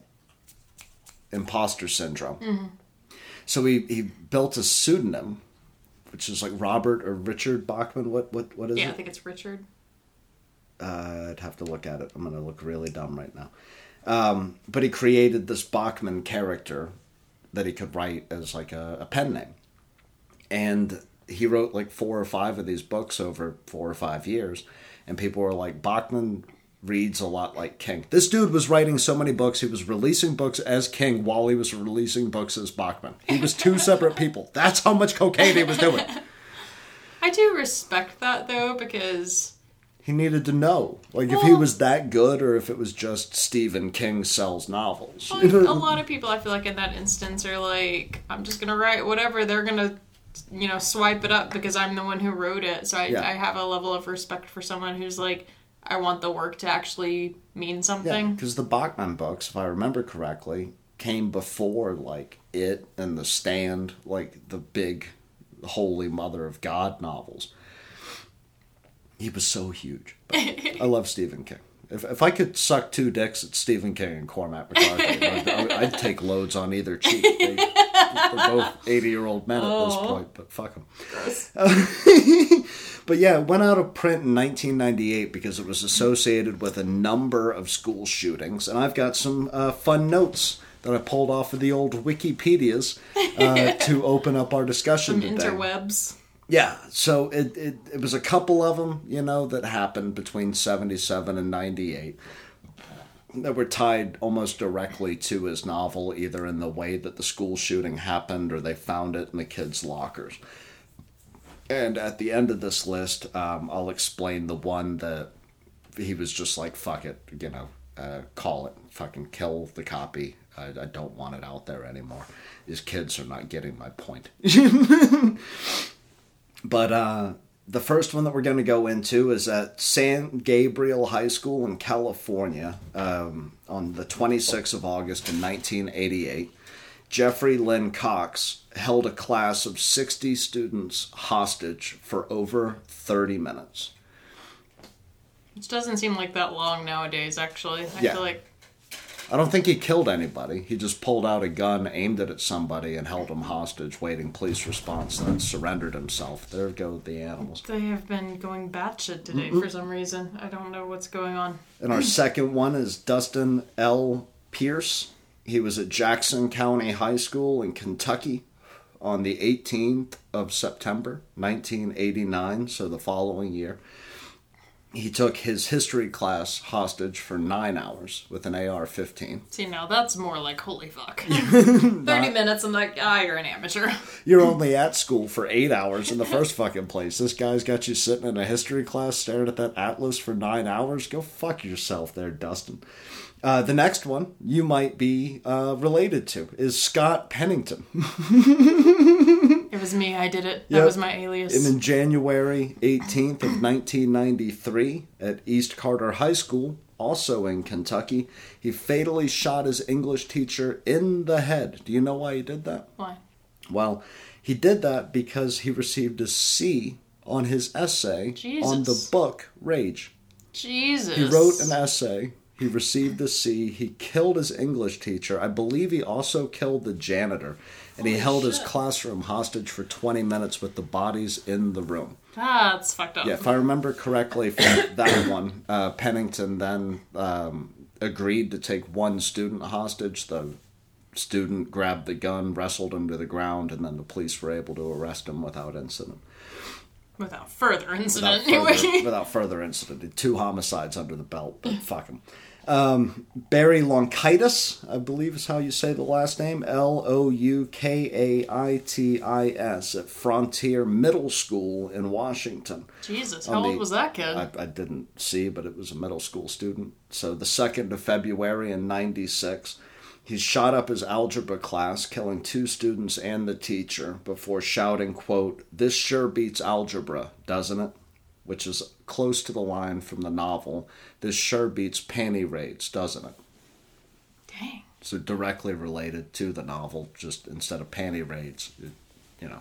Speaker 1: imposter syndrome. So he, he built a pseudonym, which is like Robert or Richard Bachman. What what what is it?
Speaker 2: Yeah, I think it's Richard.
Speaker 1: Uh, I'd have to look at it. I'm gonna look really dumb right now. Um, but he created this Bachman character that he could write as like a, a pen name, and he wrote like four or five of these books over four or five years, and people were like Bachman reads a lot like King. This dude was writing so many books. He was releasing books as King while he was releasing books as Bachman. He was two (laughs) separate people. That's how much cocaine he was doing.
Speaker 2: I do respect that though because
Speaker 1: He needed to know, like, if he was that good or if it was just Stephen King sells novels.
Speaker 2: like, a (laughs) lot of people I feel like in that instance are like, I'm just gonna write whatever. They're gonna, you know, swipe it up because I'm the one who wrote it. So I,
Speaker 1: Yeah.
Speaker 2: I have a level of respect for someone who's like, I want the work to actually mean
Speaker 1: Yeah,
Speaker 2: something.
Speaker 1: because the Bachman books, if I remember correctly, came before like It and The Stand, like the big Holy Mother of God novels. He was so huge. (laughs) I love Stephen King. If, if I could suck two dicks at Stephen King and Cormac McCarthy, I'd, I'd take loads on either cheek. They, are both 80 year old men at this point, but fuck them. (laughs) But yeah, it went out of print in 1998 because it was associated with a number of school shootings. And I've got some uh, fun notes that I pulled off of the old Wikipedias uh, (laughs) to open up our discussion
Speaker 2: Some
Speaker 1: today.
Speaker 2: interwebs.
Speaker 1: Yeah, so it, it, it was a couple of them, you know, that happened between 77 and 98 that were tied almost directly to his novel, either in the way that the school shooting happened or they found it in the kids' lockers. And at the end of this list, um, I'll explain the one that he was just like, fuck it, you know, uh, call it, fucking kill the copy. I, I don't want it out there anymore. These kids are not getting my point. (laughs) But uh, the first one that we're going to go into is at San Gabriel High School in California um, on the 26th of August in 1988. Jeffrey Lynn Cox held a class of 60 students hostage for over 30 minutes.
Speaker 2: Which doesn't seem like that long nowadays, actually. I
Speaker 1: Yeah.
Speaker 2: feel like
Speaker 1: I don't think he killed anybody. He just pulled out a gun, aimed it at somebody, and held them hostage, waiting police response, then surrendered himself. There go the animals.
Speaker 2: they have been going batshit today
Speaker 1: Mm-hmm.
Speaker 2: for some reason. I don't know what's going on.
Speaker 1: And our second one is Dustin L. Pierce. He was at Jackson County High School in Kentucky on the 18th of September, 1989, so the following year. He took his history class hostage for nine hours with an AR 15.
Speaker 2: See, now that's more like holy fuck. (laughs) 30 minutes, I'm like, ah, you're an amateur. (laughs)
Speaker 1: You're only at school for eight hours in the first (laughs) fucking place. This guy's got you sitting in a history class staring at that atlas for nine hours. Go fuck yourself there, Dustin. Uh, the next one you might be uh, related to is Scott Pennington. (laughs)
Speaker 2: It was me, I did it. That
Speaker 1: Yep.
Speaker 2: was my alias.
Speaker 1: And in January 18th of 1993 at East Carter High School, also in Kentucky, he fatally shot his English teacher in the head. Do you know why he did that?
Speaker 2: Why?
Speaker 1: Well, he did that because he received a C on his essay on the book Rage.
Speaker 2: Jesus.
Speaker 1: He wrote an essay He received the C. He killed his English teacher. I believe he also killed the janitor. And he
Speaker 2: Holy
Speaker 1: held his classroom hostage for 20 minutes with the bodies in the room.
Speaker 2: That's fucked up.
Speaker 1: Yeah, if I remember correctly from (coughs) that one, uh, Pennington then um, agreed to take one student hostage. The student grabbed the gun, wrestled him to the ground, and then the police were able to arrest him without incident.
Speaker 2: Without further
Speaker 1: Without
Speaker 2: incident,
Speaker 1: further,
Speaker 2: anyway.
Speaker 1: without further incident. Two homicides under the belt, but (laughs) fuck him. Um, Barry Lonkitis, I believe is how you say the last name. L O U K A I T I S at Frontier Middle School in Washington.
Speaker 2: Jesus, how
Speaker 1: the-
Speaker 2: old was that kid?
Speaker 1: I, I didn't see, but it was a middle school student. So the 2nd of February in 96, he shot up his algebra class, killing two students and the teacher before shouting, quote, This sure beats algebra, doesn't it? Which is close to the line from the novel, This sure beats panty raids, doesn't it?
Speaker 2: Dang.
Speaker 1: So directly related to the novel, just instead of panty raids, it, you know,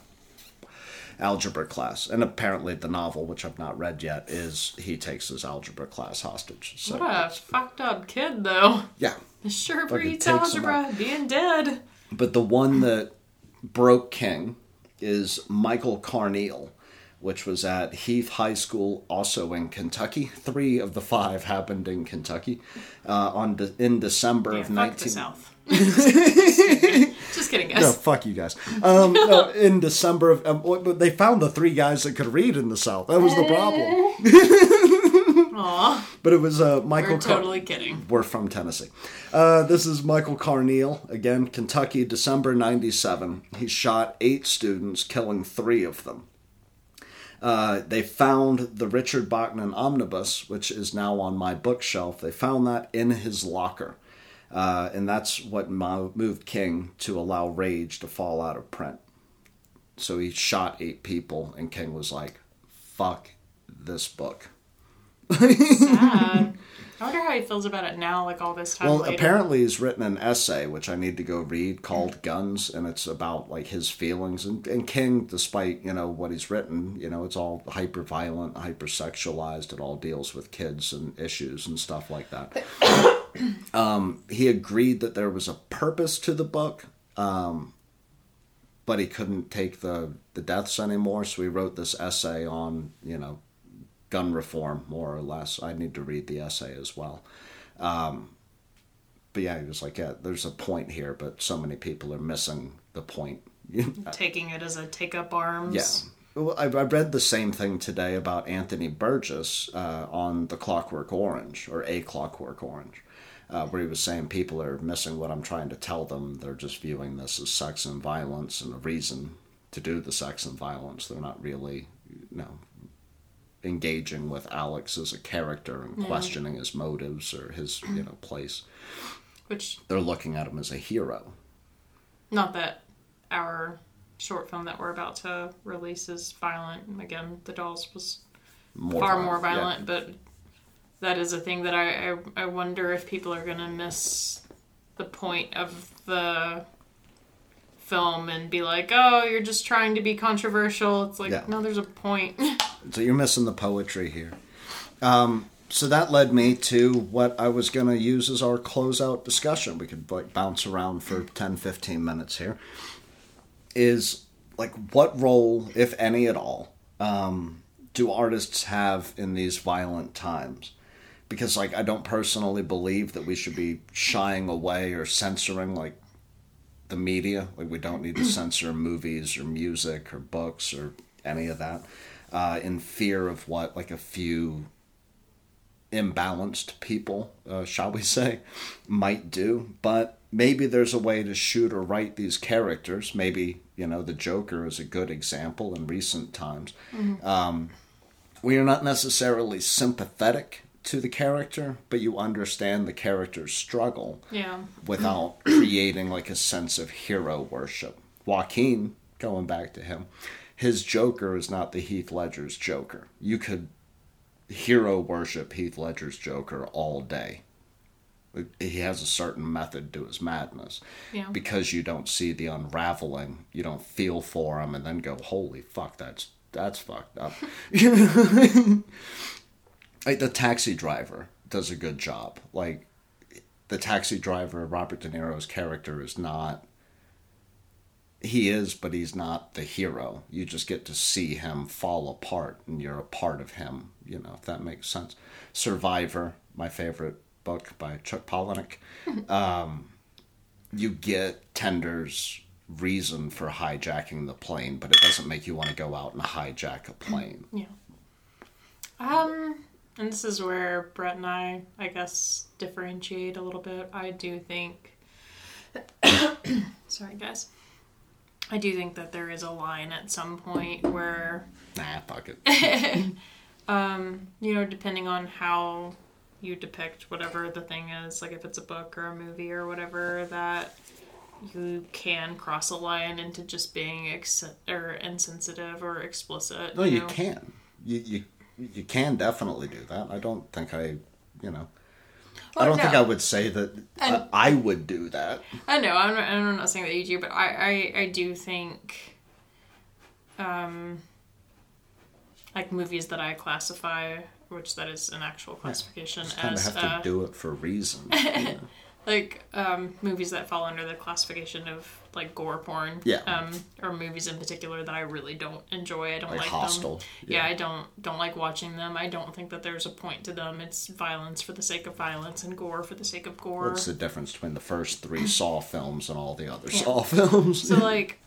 Speaker 1: algebra class. And apparently the novel, which I've not read yet, is he takes his algebra class hostage. So
Speaker 2: What a fucked up kid, though.
Speaker 1: yeah,
Speaker 2: sure breeds algebra, being dead.
Speaker 1: but the one that broke King is Michael Carneal, which was at Heath High School, also in Kentucky. Three of the five happened in Kentucky uh, on de- in December
Speaker 2: Yeah,
Speaker 1: of
Speaker 2: fuck
Speaker 1: 19-
Speaker 2: the South. (laughs) Just kidding, guys.
Speaker 1: No, fuck you guys. Um, (laughs) no, in December of, um, but they found the three guys that could read in the South. That was the problem. (laughs)
Speaker 2: Aw,
Speaker 1: But it was uh, Michael.
Speaker 2: we're
Speaker 1: Car-
Speaker 2: totally kidding.
Speaker 1: We're from Tennessee. Uh, this is Michael Carneal again, Kentucky, December '97. He shot eight students, killing three of them. Uh, they found the Richard Bachman omnibus, which is now on my bookshelf. They found that in his locker. Uh, and that's what moved King to allow Rage to fall out of print. So he shot eight people, and King was like, fuck this book. (laughs)
Speaker 2: Sad. I wonder how he feels about it now, like all this time
Speaker 1: Well,
Speaker 2: later.
Speaker 1: apparently he's written an essay which I need to go read called "Guns," and it's about like his feelings. And, and King, despite you know what he's written, you know it's all hyper violent, hyper sexualized. It all deals with kids and issues and stuff like that. (coughs) um, he agreed that there was a purpose to the book, um, but he couldn't take the the deaths anymore. So he wrote this essay on you know gun reform, more or less. I need to read the essay as well. Um, but yeah, he was like, yeah, there's a point here, but so many people are missing the point. (laughs)
Speaker 2: Taking it as a take up arms.
Speaker 1: Yeah. Well, I, I read the same thing today about Anthony Burgess uh, on The Clockwork Orange, or A Clockwork Orange, uh, where he was saying people are missing what I'm trying to tell them. They're just viewing this as sex and violence and a reason to do the sex and violence. They're not really, you know, engaging with Alex as a character and questioning his motives or his, you know, (clears throat) place.
Speaker 2: Which,
Speaker 1: They're looking at him as a hero.
Speaker 2: not that our short film that we're about to release is violent. Again, The Dolls was
Speaker 1: More
Speaker 2: far more
Speaker 1: yeah.
Speaker 2: violent, but that is a thing that I, I, I wonder if people are going to miss the point of the film and be like, oh, you're just trying to be controversial. It's like,
Speaker 1: Yeah.
Speaker 2: no, there's a point. (laughs)
Speaker 1: So you're missing the poetry here. Um, so that led me to what I was going to use as our closeout discussion. We could bounce around for 10, 15 minutes here. Is like what role, if any at all, um, do artists have in these violent times? Because like I don't personally believe that we should be shying away or censoring like the media. Like we don't need to censor movies or music or books or any of that uh, in fear of what like a few imbalanced people, uh, shall we (laughs) say, might do. But maybe there's a way to shoot or write these characters. Maybe you know the Joker is a good example in recent times. Um, we are not necessarily sympathetic to the character, but you understand the character's struggle
Speaker 2: yeah.
Speaker 1: without (clears throat) creating like a sense of hero worship. Joaquin, going back to him, his Joker is not the Heath Ledger's Joker. You could hero worship Heath Ledger's Joker all day. He has a certain method to his madness.
Speaker 2: Yeah.
Speaker 1: Because you don't see the unraveling, you don't feel for him and then go, holy fuck, that's that's fucked up. (laughs) like the taxi driver. does a good job. Like the taxi driver, Robert De Niro's character is not. He is, but he's not the hero. You just get to see him fall apart, and you're a part of him. You know, if that makes sense. Survivor, my favorite book by Chuck Palahniuk. (laughs) um, you get Tender's reason for hijacking the plane, but it doesn't make you want to go out and hijack a plane. (clears throat)
Speaker 2: Yeah. Um, and this is where Brett and I, I guess, differentiate a little bit. I do think. (coughs) Sorry, guys. I do think that there is a line at some point where,
Speaker 1: Nah, fuck it. (laughs)
Speaker 2: um, you know, depending on how you depict whatever the thing is, like if it's a book or a movie or whatever, that you can cross a line into just being ex- or insensitive or explicit.
Speaker 1: No, you
Speaker 2: know?
Speaker 1: can. You you you can definitely do that. I don't think I, you know, I
Speaker 2: Oh,
Speaker 1: don't think. I would say that
Speaker 2: And-
Speaker 1: I, I would do that.
Speaker 2: I know. I'm not, I'm not saying that you do, but I, I, I do think, um, like movies that I classify, which that is an actual classification
Speaker 1: kind of
Speaker 2: as
Speaker 1: have to
Speaker 2: uh,
Speaker 1: do it for reasons. (laughs) you know.
Speaker 2: Like um, movies that fall under the classification of like gore porn.
Speaker 1: Yeah.
Speaker 2: Um, or movies in particular that I really don't enjoy. I don't
Speaker 1: Like
Speaker 2: like,
Speaker 1: Hostel,
Speaker 2: them.
Speaker 1: yeah.
Speaker 2: Yeah. I don't don't like watching them. I don't think that there's a point to them. It's violence for the sake of violence and gore for the sake of gore.
Speaker 1: What's the difference between the first three (laughs) Saw films and all the other Saw (laughs) films?
Speaker 2: So like,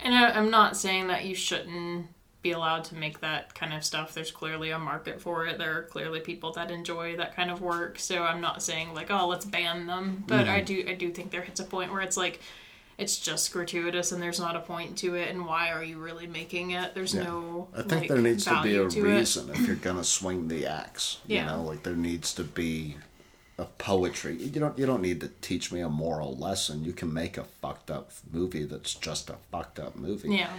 Speaker 2: and I, I'm not saying that you shouldn't be allowed to make that kind of stuff. There's clearly a market for it. There are clearly people that enjoy that kind of work. So I'm not saying like, oh, let's ban them. But
Speaker 1: Mm-hmm.
Speaker 2: I do, I do think there hits a point where it's like, it's just gratuitous and there's not a point to it. And why are you really making it? There's no.
Speaker 1: I think
Speaker 2: like,
Speaker 1: there needs to be a
Speaker 2: to it.
Speaker 1: reason if you're gonna swing the axe. You
Speaker 2: Yeah.
Speaker 1: know, like there needs to be a poetry. You don't you don't need to teach me a moral lesson. You can make a fucked up movie that's just a fucked up movie.
Speaker 2: Yeah.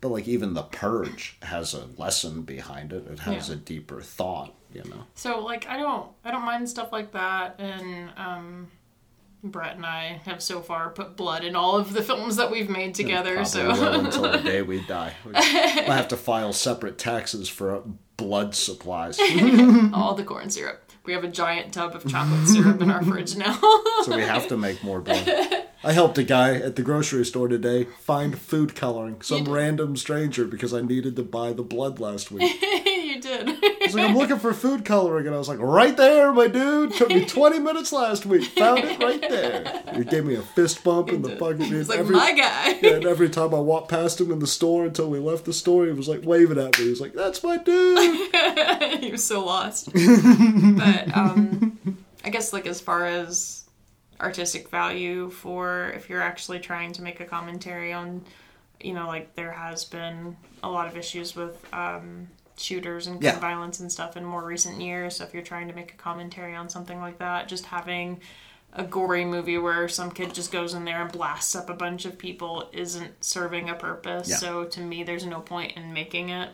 Speaker 1: But like even The Purge has a lesson behind it. It has
Speaker 2: Yeah.
Speaker 1: a deeper thought, you know.
Speaker 2: So like I don't I don't mind stuff like that and um Brett and I have so far put blood in all of the films that we've made together so
Speaker 1: until the day we (laughs) die. We have to file separate taxes for blood supplies. (laughs)
Speaker 2: all the corn syrup. We have a giant tub of chocolate syrup in our fridge now. (laughs)
Speaker 1: so we have to make more blood. (laughs) I helped a guy at the grocery store today find food coloring. Some random stranger because I needed to buy the blood last week. (laughs)
Speaker 2: did.
Speaker 1: He's like, I'm looking for food coloring, and I was like, right there, my dude. Took me 20 (laughs) minutes last week. Found it right there. He gave me a fist bump in the fucking.
Speaker 2: It's like
Speaker 1: every,
Speaker 2: my guy.
Speaker 1: yeah, and every time I walked past him in the store until we left the store, he was like waving at me. He was like, "That's my dude." (laughs)
Speaker 2: he was so lost. but (laughs) um, I guess like as far as artistic value for if you're actually trying to make a commentary on, you know, like there has been a lot of issues with um, shooters and gun
Speaker 1: Yeah.
Speaker 2: violence and stuff in more recent years. So if you're trying to make a commentary on something like that, just having a gory movie where some kid just goes in there and blasts up a bunch of people isn't serving a purpose.
Speaker 1: Yeah.
Speaker 2: So to me, there's no point in making it.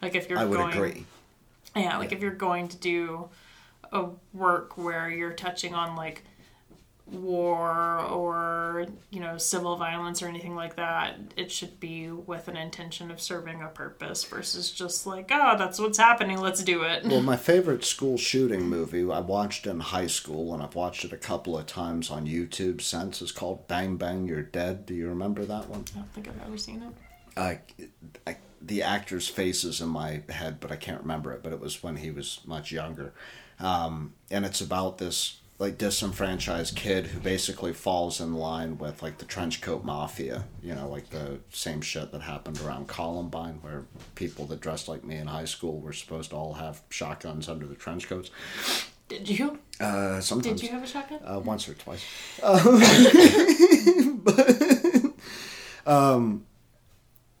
Speaker 2: Like if you're
Speaker 1: I would
Speaker 2: going,
Speaker 1: agree.
Speaker 2: yeah, like if you're going to do a work where you're touching on like war or you know civil violence or anything like that, it should be with an intention of serving a purpose versus just like oh that's what's happening, let's do it.
Speaker 1: Well, my favorite school shooting movie I watched in high school, and I've watched it a couple of times on YouTube since, is called Bang Bang You're Dead. Do you remember that one?
Speaker 2: I don't think I've ever seen it.
Speaker 1: I, I, the actor's face is in my head, but I can't remember it. But it was when he was much younger, um, and it's about this like disenfranchised kid who basically falls in line with like the trench coat mafia. You know, like the same shit that happened around Columbine, where people that dressed like me in high school were supposed to all have shotguns under the trench coats.
Speaker 2: Did you?
Speaker 1: Uh, sometimes.
Speaker 2: Did you have a shotgun?
Speaker 1: Uh, once or twice. Um, (laughs) (laughs) but, um,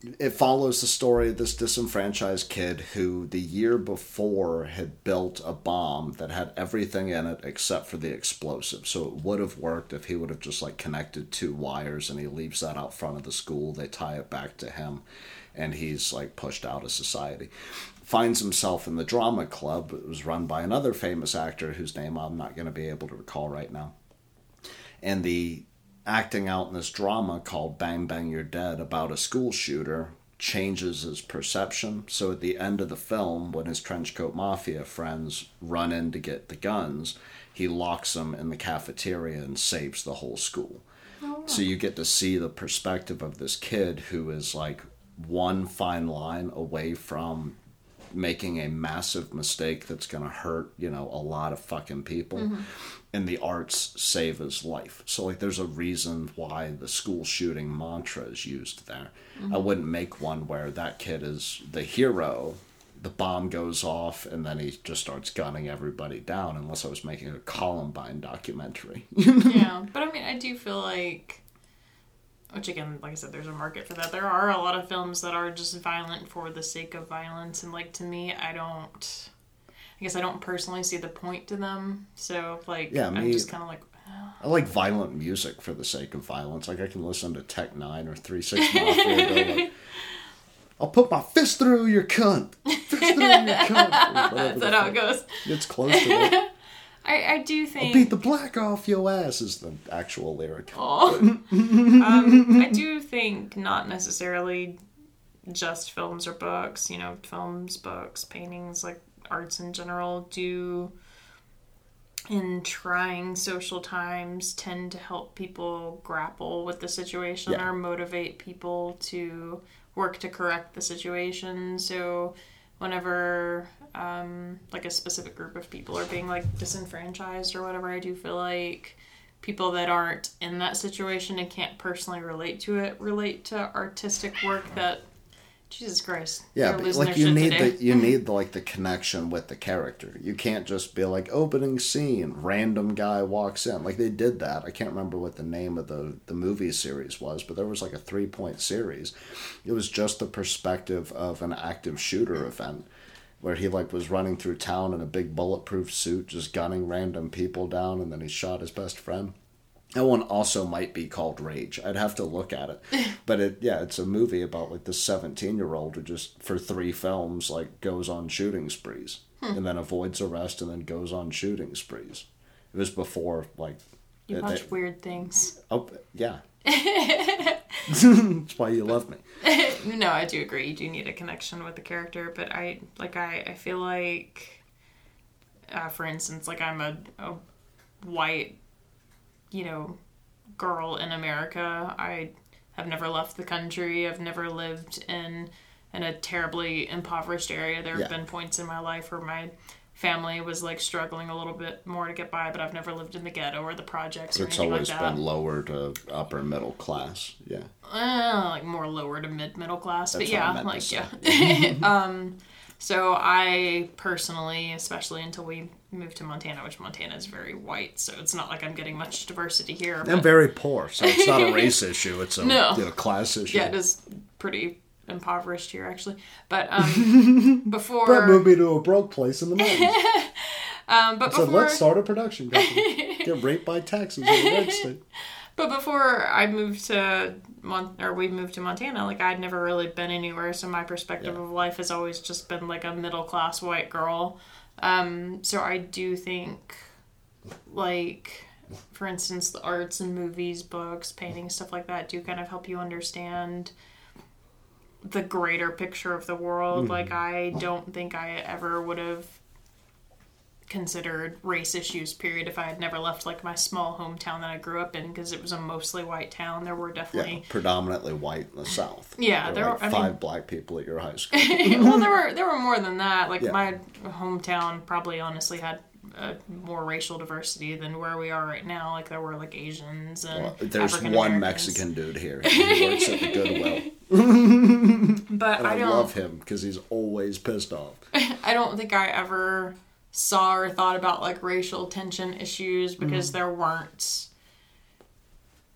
Speaker 1: it follows the story of this disenfranchised kid who the year before had built a bomb that had everything in it except for the explosive. So it would have worked if he would have just like connected two wires and he leaves that out front of the school. They tie it back to him and he's like pushed out of society. Finds himself in the drama club. It was run by another famous actor whose name I'm not going to be able to recall right now and the acting out in this drama called Bang Bang You're Dead about a school shooter changes his perception. So at the end of the film, when his trenchcoat mafia friends run in to get the guns, he locks them in the cafeteria and saves the whole school. Oh, so you get to see the perspective of this kid who is like one fine line away from making a massive mistake that's going to hurt, you know, a lot of fucking people. Mm-hmm. And the arts save his life. So, like, there's a reason why the school shooting mantra is used there. I mm-hmm. wouldn't make one where that kid is the hero, the bomb goes off, and then he just starts gunning everybody down, unless I was making a Columbine documentary. (laughs)
Speaker 2: yeah, (laughs) but I mean, I do feel like, which again, like I said, there's a market for that. There are a lot of films that are just violent for the sake of violence, and like to me, I don't. I guess I don't personally see the point to them. So like,
Speaker 1: Yeah,
Speaker 2: I'm just kind of like,
Speaker 1: I like violent music for the sake of violence. Like I can listen to Tech N9ne or Three 6 Mafia. like, (laughs) I'll put my fist through your cunt. Fist through your cunt. Whatever (laughs)
Speaker 2: is that how it goes?
Speaker 1: It's close to that. (laughs)
Speaker 2: I I do
Speaker 1: I'll
Speaker 2: think.
Speaker 1: beat the black off your ass is the actual lyric.
Speaker 2: Um, I do think not necessarily just films or books, you know, films, books, paintings, like arts in general, do in trying social times tend to help people grapple with the situation
Speaker 1: Yeah.
Speaker 2: or motivate people to work to correct the situation. So whenever um, like a specific group of people are being like disenfranchised or whatever, I do feel like people that aren't in that situation and can't personally relate to it relate to artistic work that Jesus Christ.
Speaker 1: Yeah, but like you need
Speaker 2: today.
Speaker 1: the you need the, like the connection with the character. You can't just be like opening scene, random guy walks in. Like they did that. I can't remember what the name of the the movie series was, but there was like a three point series. It was just the perspective of an active shooter event where he like was running through town in a big bulletproof suit, just gunning random people down, and then he shot his best friend. That one also might be called Rage. I'd have to look at it, (laughs) but it yeah, it's a movie about like this seventeen year old who just for three films like goes on shooting sprees and then avoids arrest and then goes on shooting sprees. It was before like
Speaker 2: you
Speaker 1: it-
Speaker 2: watch
Speaker 1: it-
Speaker 2: weird things.
Speaker 1: oh yeah. (laughs) (laughs) That's why you love me.
Speaker 2: No, I do agree. You do need a connection with the character, but I like I, I feel like uh, for instance, like I'm a, a white, you know, girl in America. I have never left the country. I've never lived in in a terribly impoverished area. There have
Speaker 1: Yeah.
Speaker 2: been points in my life where my family was like struggling a little bit more to get by, but I've never lived in the ghetto or the projects or
Speaker 1: It's
Speaker 2: anything
Speaker 1: always
Speaker 2: like that.
Speaker 1: been lower to upper middle class. Yeah.
Speaker 2: uh, like more lower to mid middle class, but
Speaker 1: That's I
Speaker 2: yeah, like yeah. (laughs) um, so I personally, especially until we moved to Montana, which Montana is very white, so it's not like I'm getting much diversity here.
Speaker 1: I'm very poor, so it's not a (laughs) race issue. It's a
Speaker 2: No.
Speaker 1: you know, class issue.
Speaker 2: yeah, it is pretty impoverished here actually. But um, (laughs) before,
Speaker 1: Brett moved me to a broke place in the mountains. (laughs)
Speaker 2: um, but
Speaker 1: So
Speaker 2: before,
Speaker 1: let's start a production company. Get raped by taxes in the red state.
Speaker 2: But before I moved to Mon- or we moved to Montana, like I'd never really been anywhere, so my perspective
Speaker 1: Yeah.
Speaker 2: of life has always just been like a middle class white girl. Um, so I do think, like, for instance, the arts and movies, books, painting, stuff like that do kind of help you understand the greater picture of the world. Like I don't think I ever would have considered race issues period if i had never left like my small hometown that i grew up in because it was a mostly white town there were
Speaker 1: Yeah,
Speaker 2: definitely
Speaker 1: predominantly white in the South.
Speaker 2: Yeah,
Speaker 1: there
Speaker 2: there
Speaker 1: were like
Speaker 2: I mean-
Speaker 1: five black people at your high school. (laughs)
Speaker 2: well there were there were more than that like
Speaker 1: Yeah.
Speaker 2: my hometown probably honestly had uh, more racial diversity than where we are right now like there were like asians and
Speaker 1: Well, There's one Mexican dude here. He works at the Goodwill. (laughs) (laughs)
Speaker 2: but
Speaker 1: And
Speaker 2: i
Speaker 1: I,
Speaker 2: don't
Speaker 1: love him because he's always pissed off.
Speaker 2: I don't think I ever saw or thought about like racial tension issues because there weren't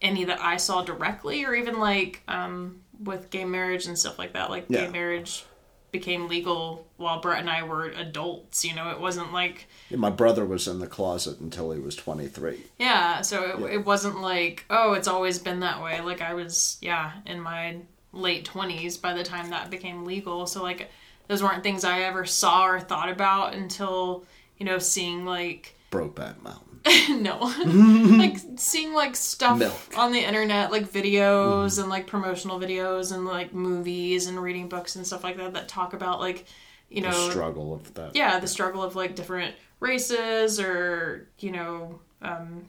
Speaker 2: any that I saw directly or even like um with gay marriage and stuff like that. Like
Speaker 1: Yeah.
Speaker 2: gay marriage became legal while Brett and I were adults, you know, it wasn't like
Speaker 1: Yeah, my brother was in the closet until he was 23.
Speaker 2: yeah, so it,
Speaker 1: Yeah.
Speaker 2: it wasn't like, oh, it's always been that way. Like I was, yeah, in my late 20s by the time that became legal. So like those weren't things I ever saw or thought about until, you know, seeing like (laughs)
Speaker 1: Brokeback Mountain.
Speaker 2: no. (laughs) like seeing like stuff
Speaker 1: Milk.
Speaker 2: on the internet, like videos and like promotional videos and like movies and reading books and stuff like that that talk about like, you know The
Speaker 1: struggle of that.
Speaker 2: yeah, the struggle of like different races or, you know, um,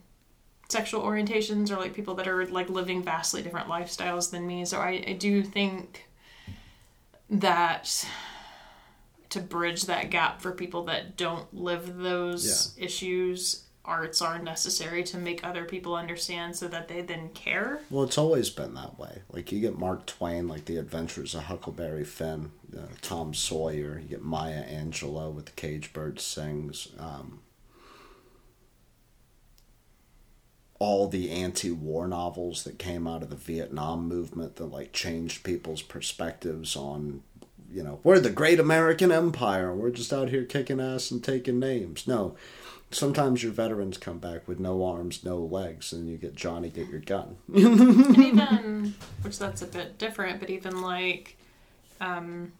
Speaker 2: sexual orientations or like people that are like living vastly different lifestyles than me. So I, I do think that to bridge that gap for people that don't live those issues, arts are necessary to make other people understand so that they then care.
Speaker 1: Well, it's always been that way. Like you get Mark Twain, like The Adventures of Huckleberry Finn, uh, Tom Sawyer. You get Maya Angelou with The Cage Bird Sings. Um, all the anti-war novels that came out of the Vietnam movement that like changed people's perspectives on, you know, we're the great American empire. We're just out here kicking ass and taking names. No. Sometimes your veterans come back with no arms, no legs, and you get Johnny, get your gun.
Speaker 2: and (laughs) even which that's a bit different but even like um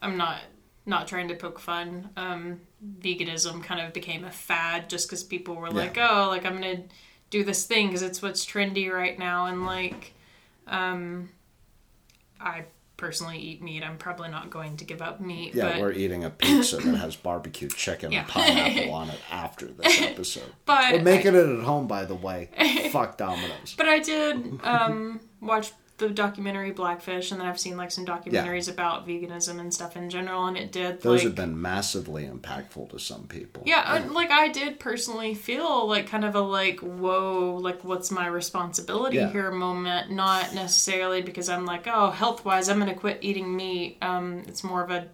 Speaker 2: i'm not not trying to poke fun um veganism kind of became a fad just because people were like oh like i'm gonna do this thing because it's what's trendy right now and like um i personally eat meat i'm probably not going to give up meat
Speaker 1: Yeah,
Speaker 2: but
Speaker 1: we're eating a pizza that has (coughs) barbecue chicken
Speaker 2: Yeah.
Speaker 1: and pineapple on it after this (laughs) episode.
Speaker 2: But
Speaker 1: We're making it at home, by the way. Fuck Domino's. (laughs)
Speaker 2: But I did um, watch the documentary Blackfish, and then I've seen like some documentaries about veganism and stuff in general, and it did
Speaker 1: Those
Speaker 2: like
Speaker 1: have been massively impactful to some people.
Speaker 2: yeah, I- like I did personally feel like kind of a like whoa, like what's my responsibility
Speaker 1: Yeah.
Speaker 2: here moment. Not necessarily because I'm like oh health wise I'm gonna quit eating meat. Um, it's more of a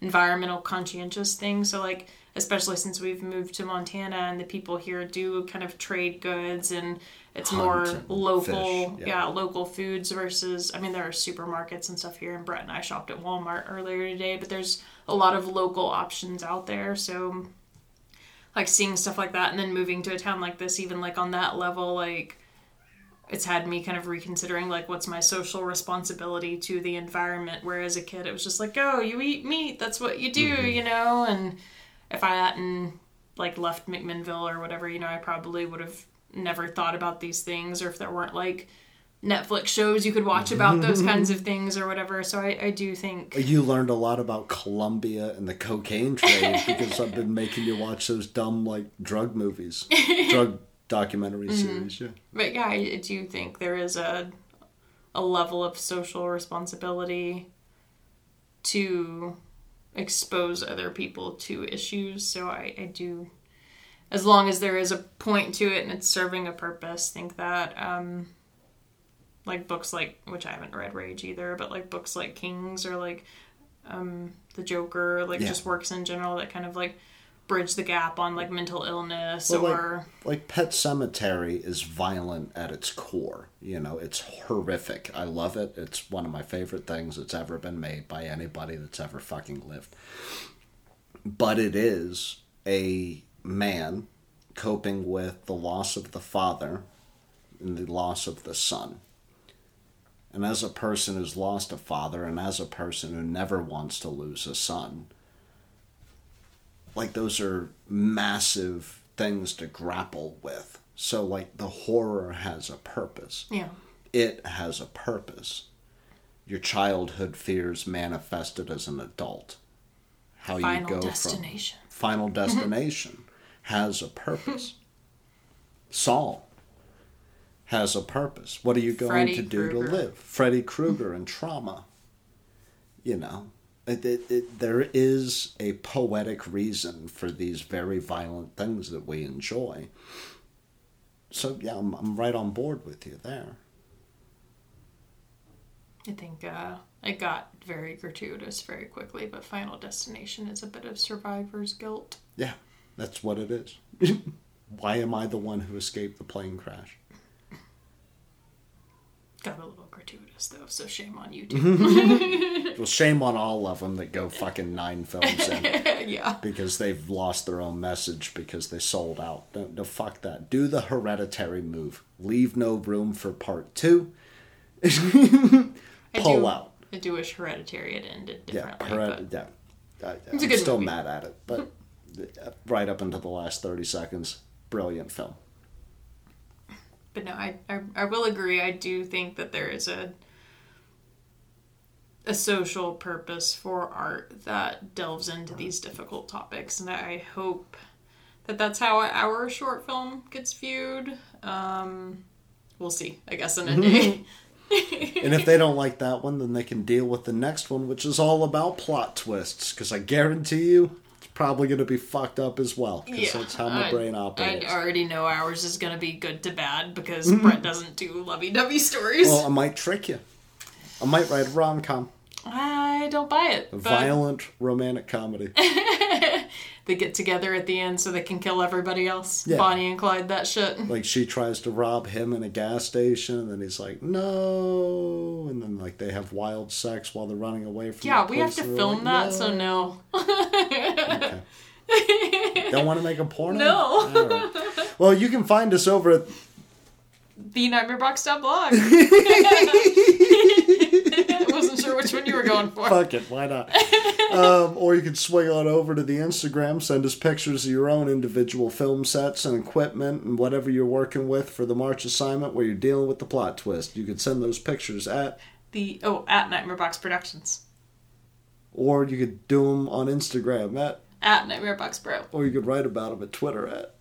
Speaker 2: environmental conscientious thing. So like especially since we've moved to Montana and the people here do kind of trade goods and it's
Speaker 1: Hunt
Speaker 2: more local
Speaker 1: fish, yeah.
Speaker 2: yeah. local foods versus I mean there are supermarkets and stuff here and Brett and I shopped at Walmart earlier today but there's a lot of local options out there. So like seeing stuff like that and then moving to a town like this even like on that level like it's had me kind of reconsidering like what's my social responsibility to the environment. Where as a kid it was just like oh you eat meat. That's what you do mm-hmm. you know? And if i hadn't like left mcminnville or whatever you know i probably would have never thought about these things or if there weren't like netflix shows you could watch about those (laughs) kinds of things or whatever so i, I do think
Speaker 1: You learned a lot about Colombia and the cocaine trade because I've been making you watch those dumb like drug movies, (laughs) drug documentary
Speaker 2: Mm-hmm.
Speaker 1: series. Yeah.
Speaker 2: But yeah, I do think there is a a level of social responsibility to expose other people to issues. So I, I do, as long as there is a point to it and it's serving a purpose, think that um, like books like which I haven't read Rage either, but like books like Kings or like um, The Joker, like
Speaker 1: Yeah.
Speaker 2: just works in general that kind of like bridge the gap on like mental illness
Speaker 1: Well, like-
Speaker 2: or
Speaker 1: like Pet Sematary is violent at its core. You know, it's horrific. I love it. It's one of my favorite things that's ever been made by anybody that's ever fucking lived. But it is a man coping with the loss of the father and the loss of the son. And as a person who's lost a father and as a person who never wants to lose a son, like those are massive things to grapple with. So like the horror has a purpose.
Speaker 2: yeah.
Speaker 1: It has a purpose. Your childhood fears manifested as an adult. How you
Speaker 2: Final
Speaker 1: go
Speaker 2: destination.
Speaker 1: from final mm-hmm. destination has a purpose. Saw has a purpose. What are you going
Speaker 2: Freddy
Speaker 1: to do
Speaker 2: Krueger.
Speaker 1: to live? Freddy Krueger and trauma. You know, it, it, it, there is a poetic reason for these very violent things that we enjoy. So yeah, I'm, I'm right on board with you there.
Speaker 2: I think uh, it got very gratuitous very quickly, but Final Destination is a bit of survivor's guilt.
Speaker 1: Yeah, that's what it is. (laughs) Why am I the one who escaped the plane crash?
Speaker 2: Got a little gratuitous though, so shame on you too. (laughs)
Speaker 1: Well, shame on all of them that go fucking nine films in (laughs)
Speaker 2: yeah.
Speaker 1: because they've lost their own message because they sold out. No, no, fuck that. Do the hereditary move. Leave no room for part two.
Speaker 2: I
Speaker 1: Pull
Speaker 2: do,
Speaker 1: out.
Speaker 2: I do wish Hereditary had ended
Speaker 1: Yeah,
Speaker 2: differently.
Speaker 1: hered-
Speaker 2: but
Speaker 1: yeah. I,
Speaker 2: It's a
Speaker 1: I'm still
Speaker 2: movie.
Speaker 1: mad at it, but right up into the last 30 seconds. Brilliant film.
Speaker 2: But no, I, I I will agree. I do think that there is a a social purpose for art that delves into these difficult topics, and I hope that that's how our short film gets viewed. Um, we'll see, I guess, in a day. (laughs) (laughs)
Speaker 1: and if they don't like that one, then they can deal with the next one, which is all about plot twists. Because I guarantee you, probably going to be fucked up as well. Because that's how my
Speaker 2: I-
Speaker 1: brain operates.
Speaker 2: I already know ours is going to be good to bad because mm-hmm. Brett doesn't do lovey-dovey stories.
Speaker 1: Well, I might trick you. I might write a rom com,
Speaker 2: I don't buy it. but
Speaker 1: violent romantic comedy. (laughs)
Speaker 2: They get together at the end so they can kill everybody else.
Speaker 1: Yeah.
Speaker 2: Bonnie and Clyde, that shit.
Speaker 1: like she tries to rob him in a gas station, and then he's like, "No," and then like they have wild sex while they're running away from.
Speaker 2: Yeah,
Speaker 1: the
Speaker 2: we have to film
Speaker 1: like,
Speaker 2: that, so no.
Speaker 1: Okay. Don't want to make a porno?
Speaker 2: No.
Speaker 1: Right. Well, you can find us over at
Speaker 2: The Nightmarebox.blog. (laughs) Sure which one you were going for.
Speaker 1: Fuck it, why not? um, or you could swing on over to the Instagram, send us pictures of your own individual film sets and equipment and whatever you're working with for the March assignment where you're dealing with the plot twist. You could send those pictures at,
Speaker 2: The oh at Nightmare Box Productions
Speaker 1: or you could do them on Instagram at,
Speaker 2: at Nightmare Box Bro.
Speaker 1: or you could write about them at Twitter at.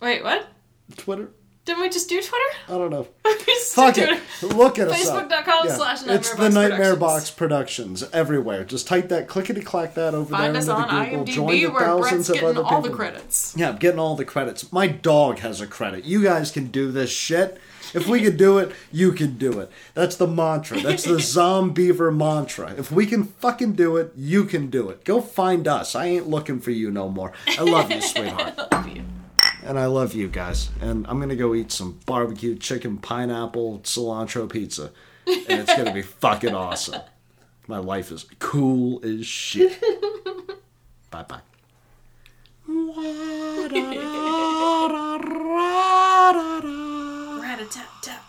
Speaker 2: Wait, what?
Speaker 1: Twitter?
Speaker 2: Didn't we just do Twitter?
Speaker 1: I don't know. (laughs) Fuck it. Look at us.
Speaker 2: Facebook.com slash Nightmare
Speaker 1: It's the
Speaker 2: Nightmare Box Productions.
Speaker 1: Everywhere. Just type that clickety clack that over
Speaker 2: Find
Speaker 1: there
Speaker 2: us
Speaker 1: into
Speaker 2: on
Speaker 1: the Google. Join
Speaker 2: IMDb
Speaker 1: the
Speaker 2: where Brett's
Speaker 1: thousands
Speaker 2: getting all the credits.
Speaker 1: Yeah, I'm getting all the credits. My dog has a credit. You guys can do this shit. If we can do it, you can do it. That's the mantra. That's the (laughs) Zombeaver mantra. If we can fucking do it, you can do it. Go find us. I ain't looking for you no more. I love you, (laughs) sweetheart.
Speaker 2: Love you.
Speaker 1: And I love you guys. And I'm gonna go eat some barbecue chicken pineapple cilantro pizza. And it's gonna be (laughs) fucking awesome. My life is cool as shit. bye bye.
Speaker 2: Rat-a-tat-tat.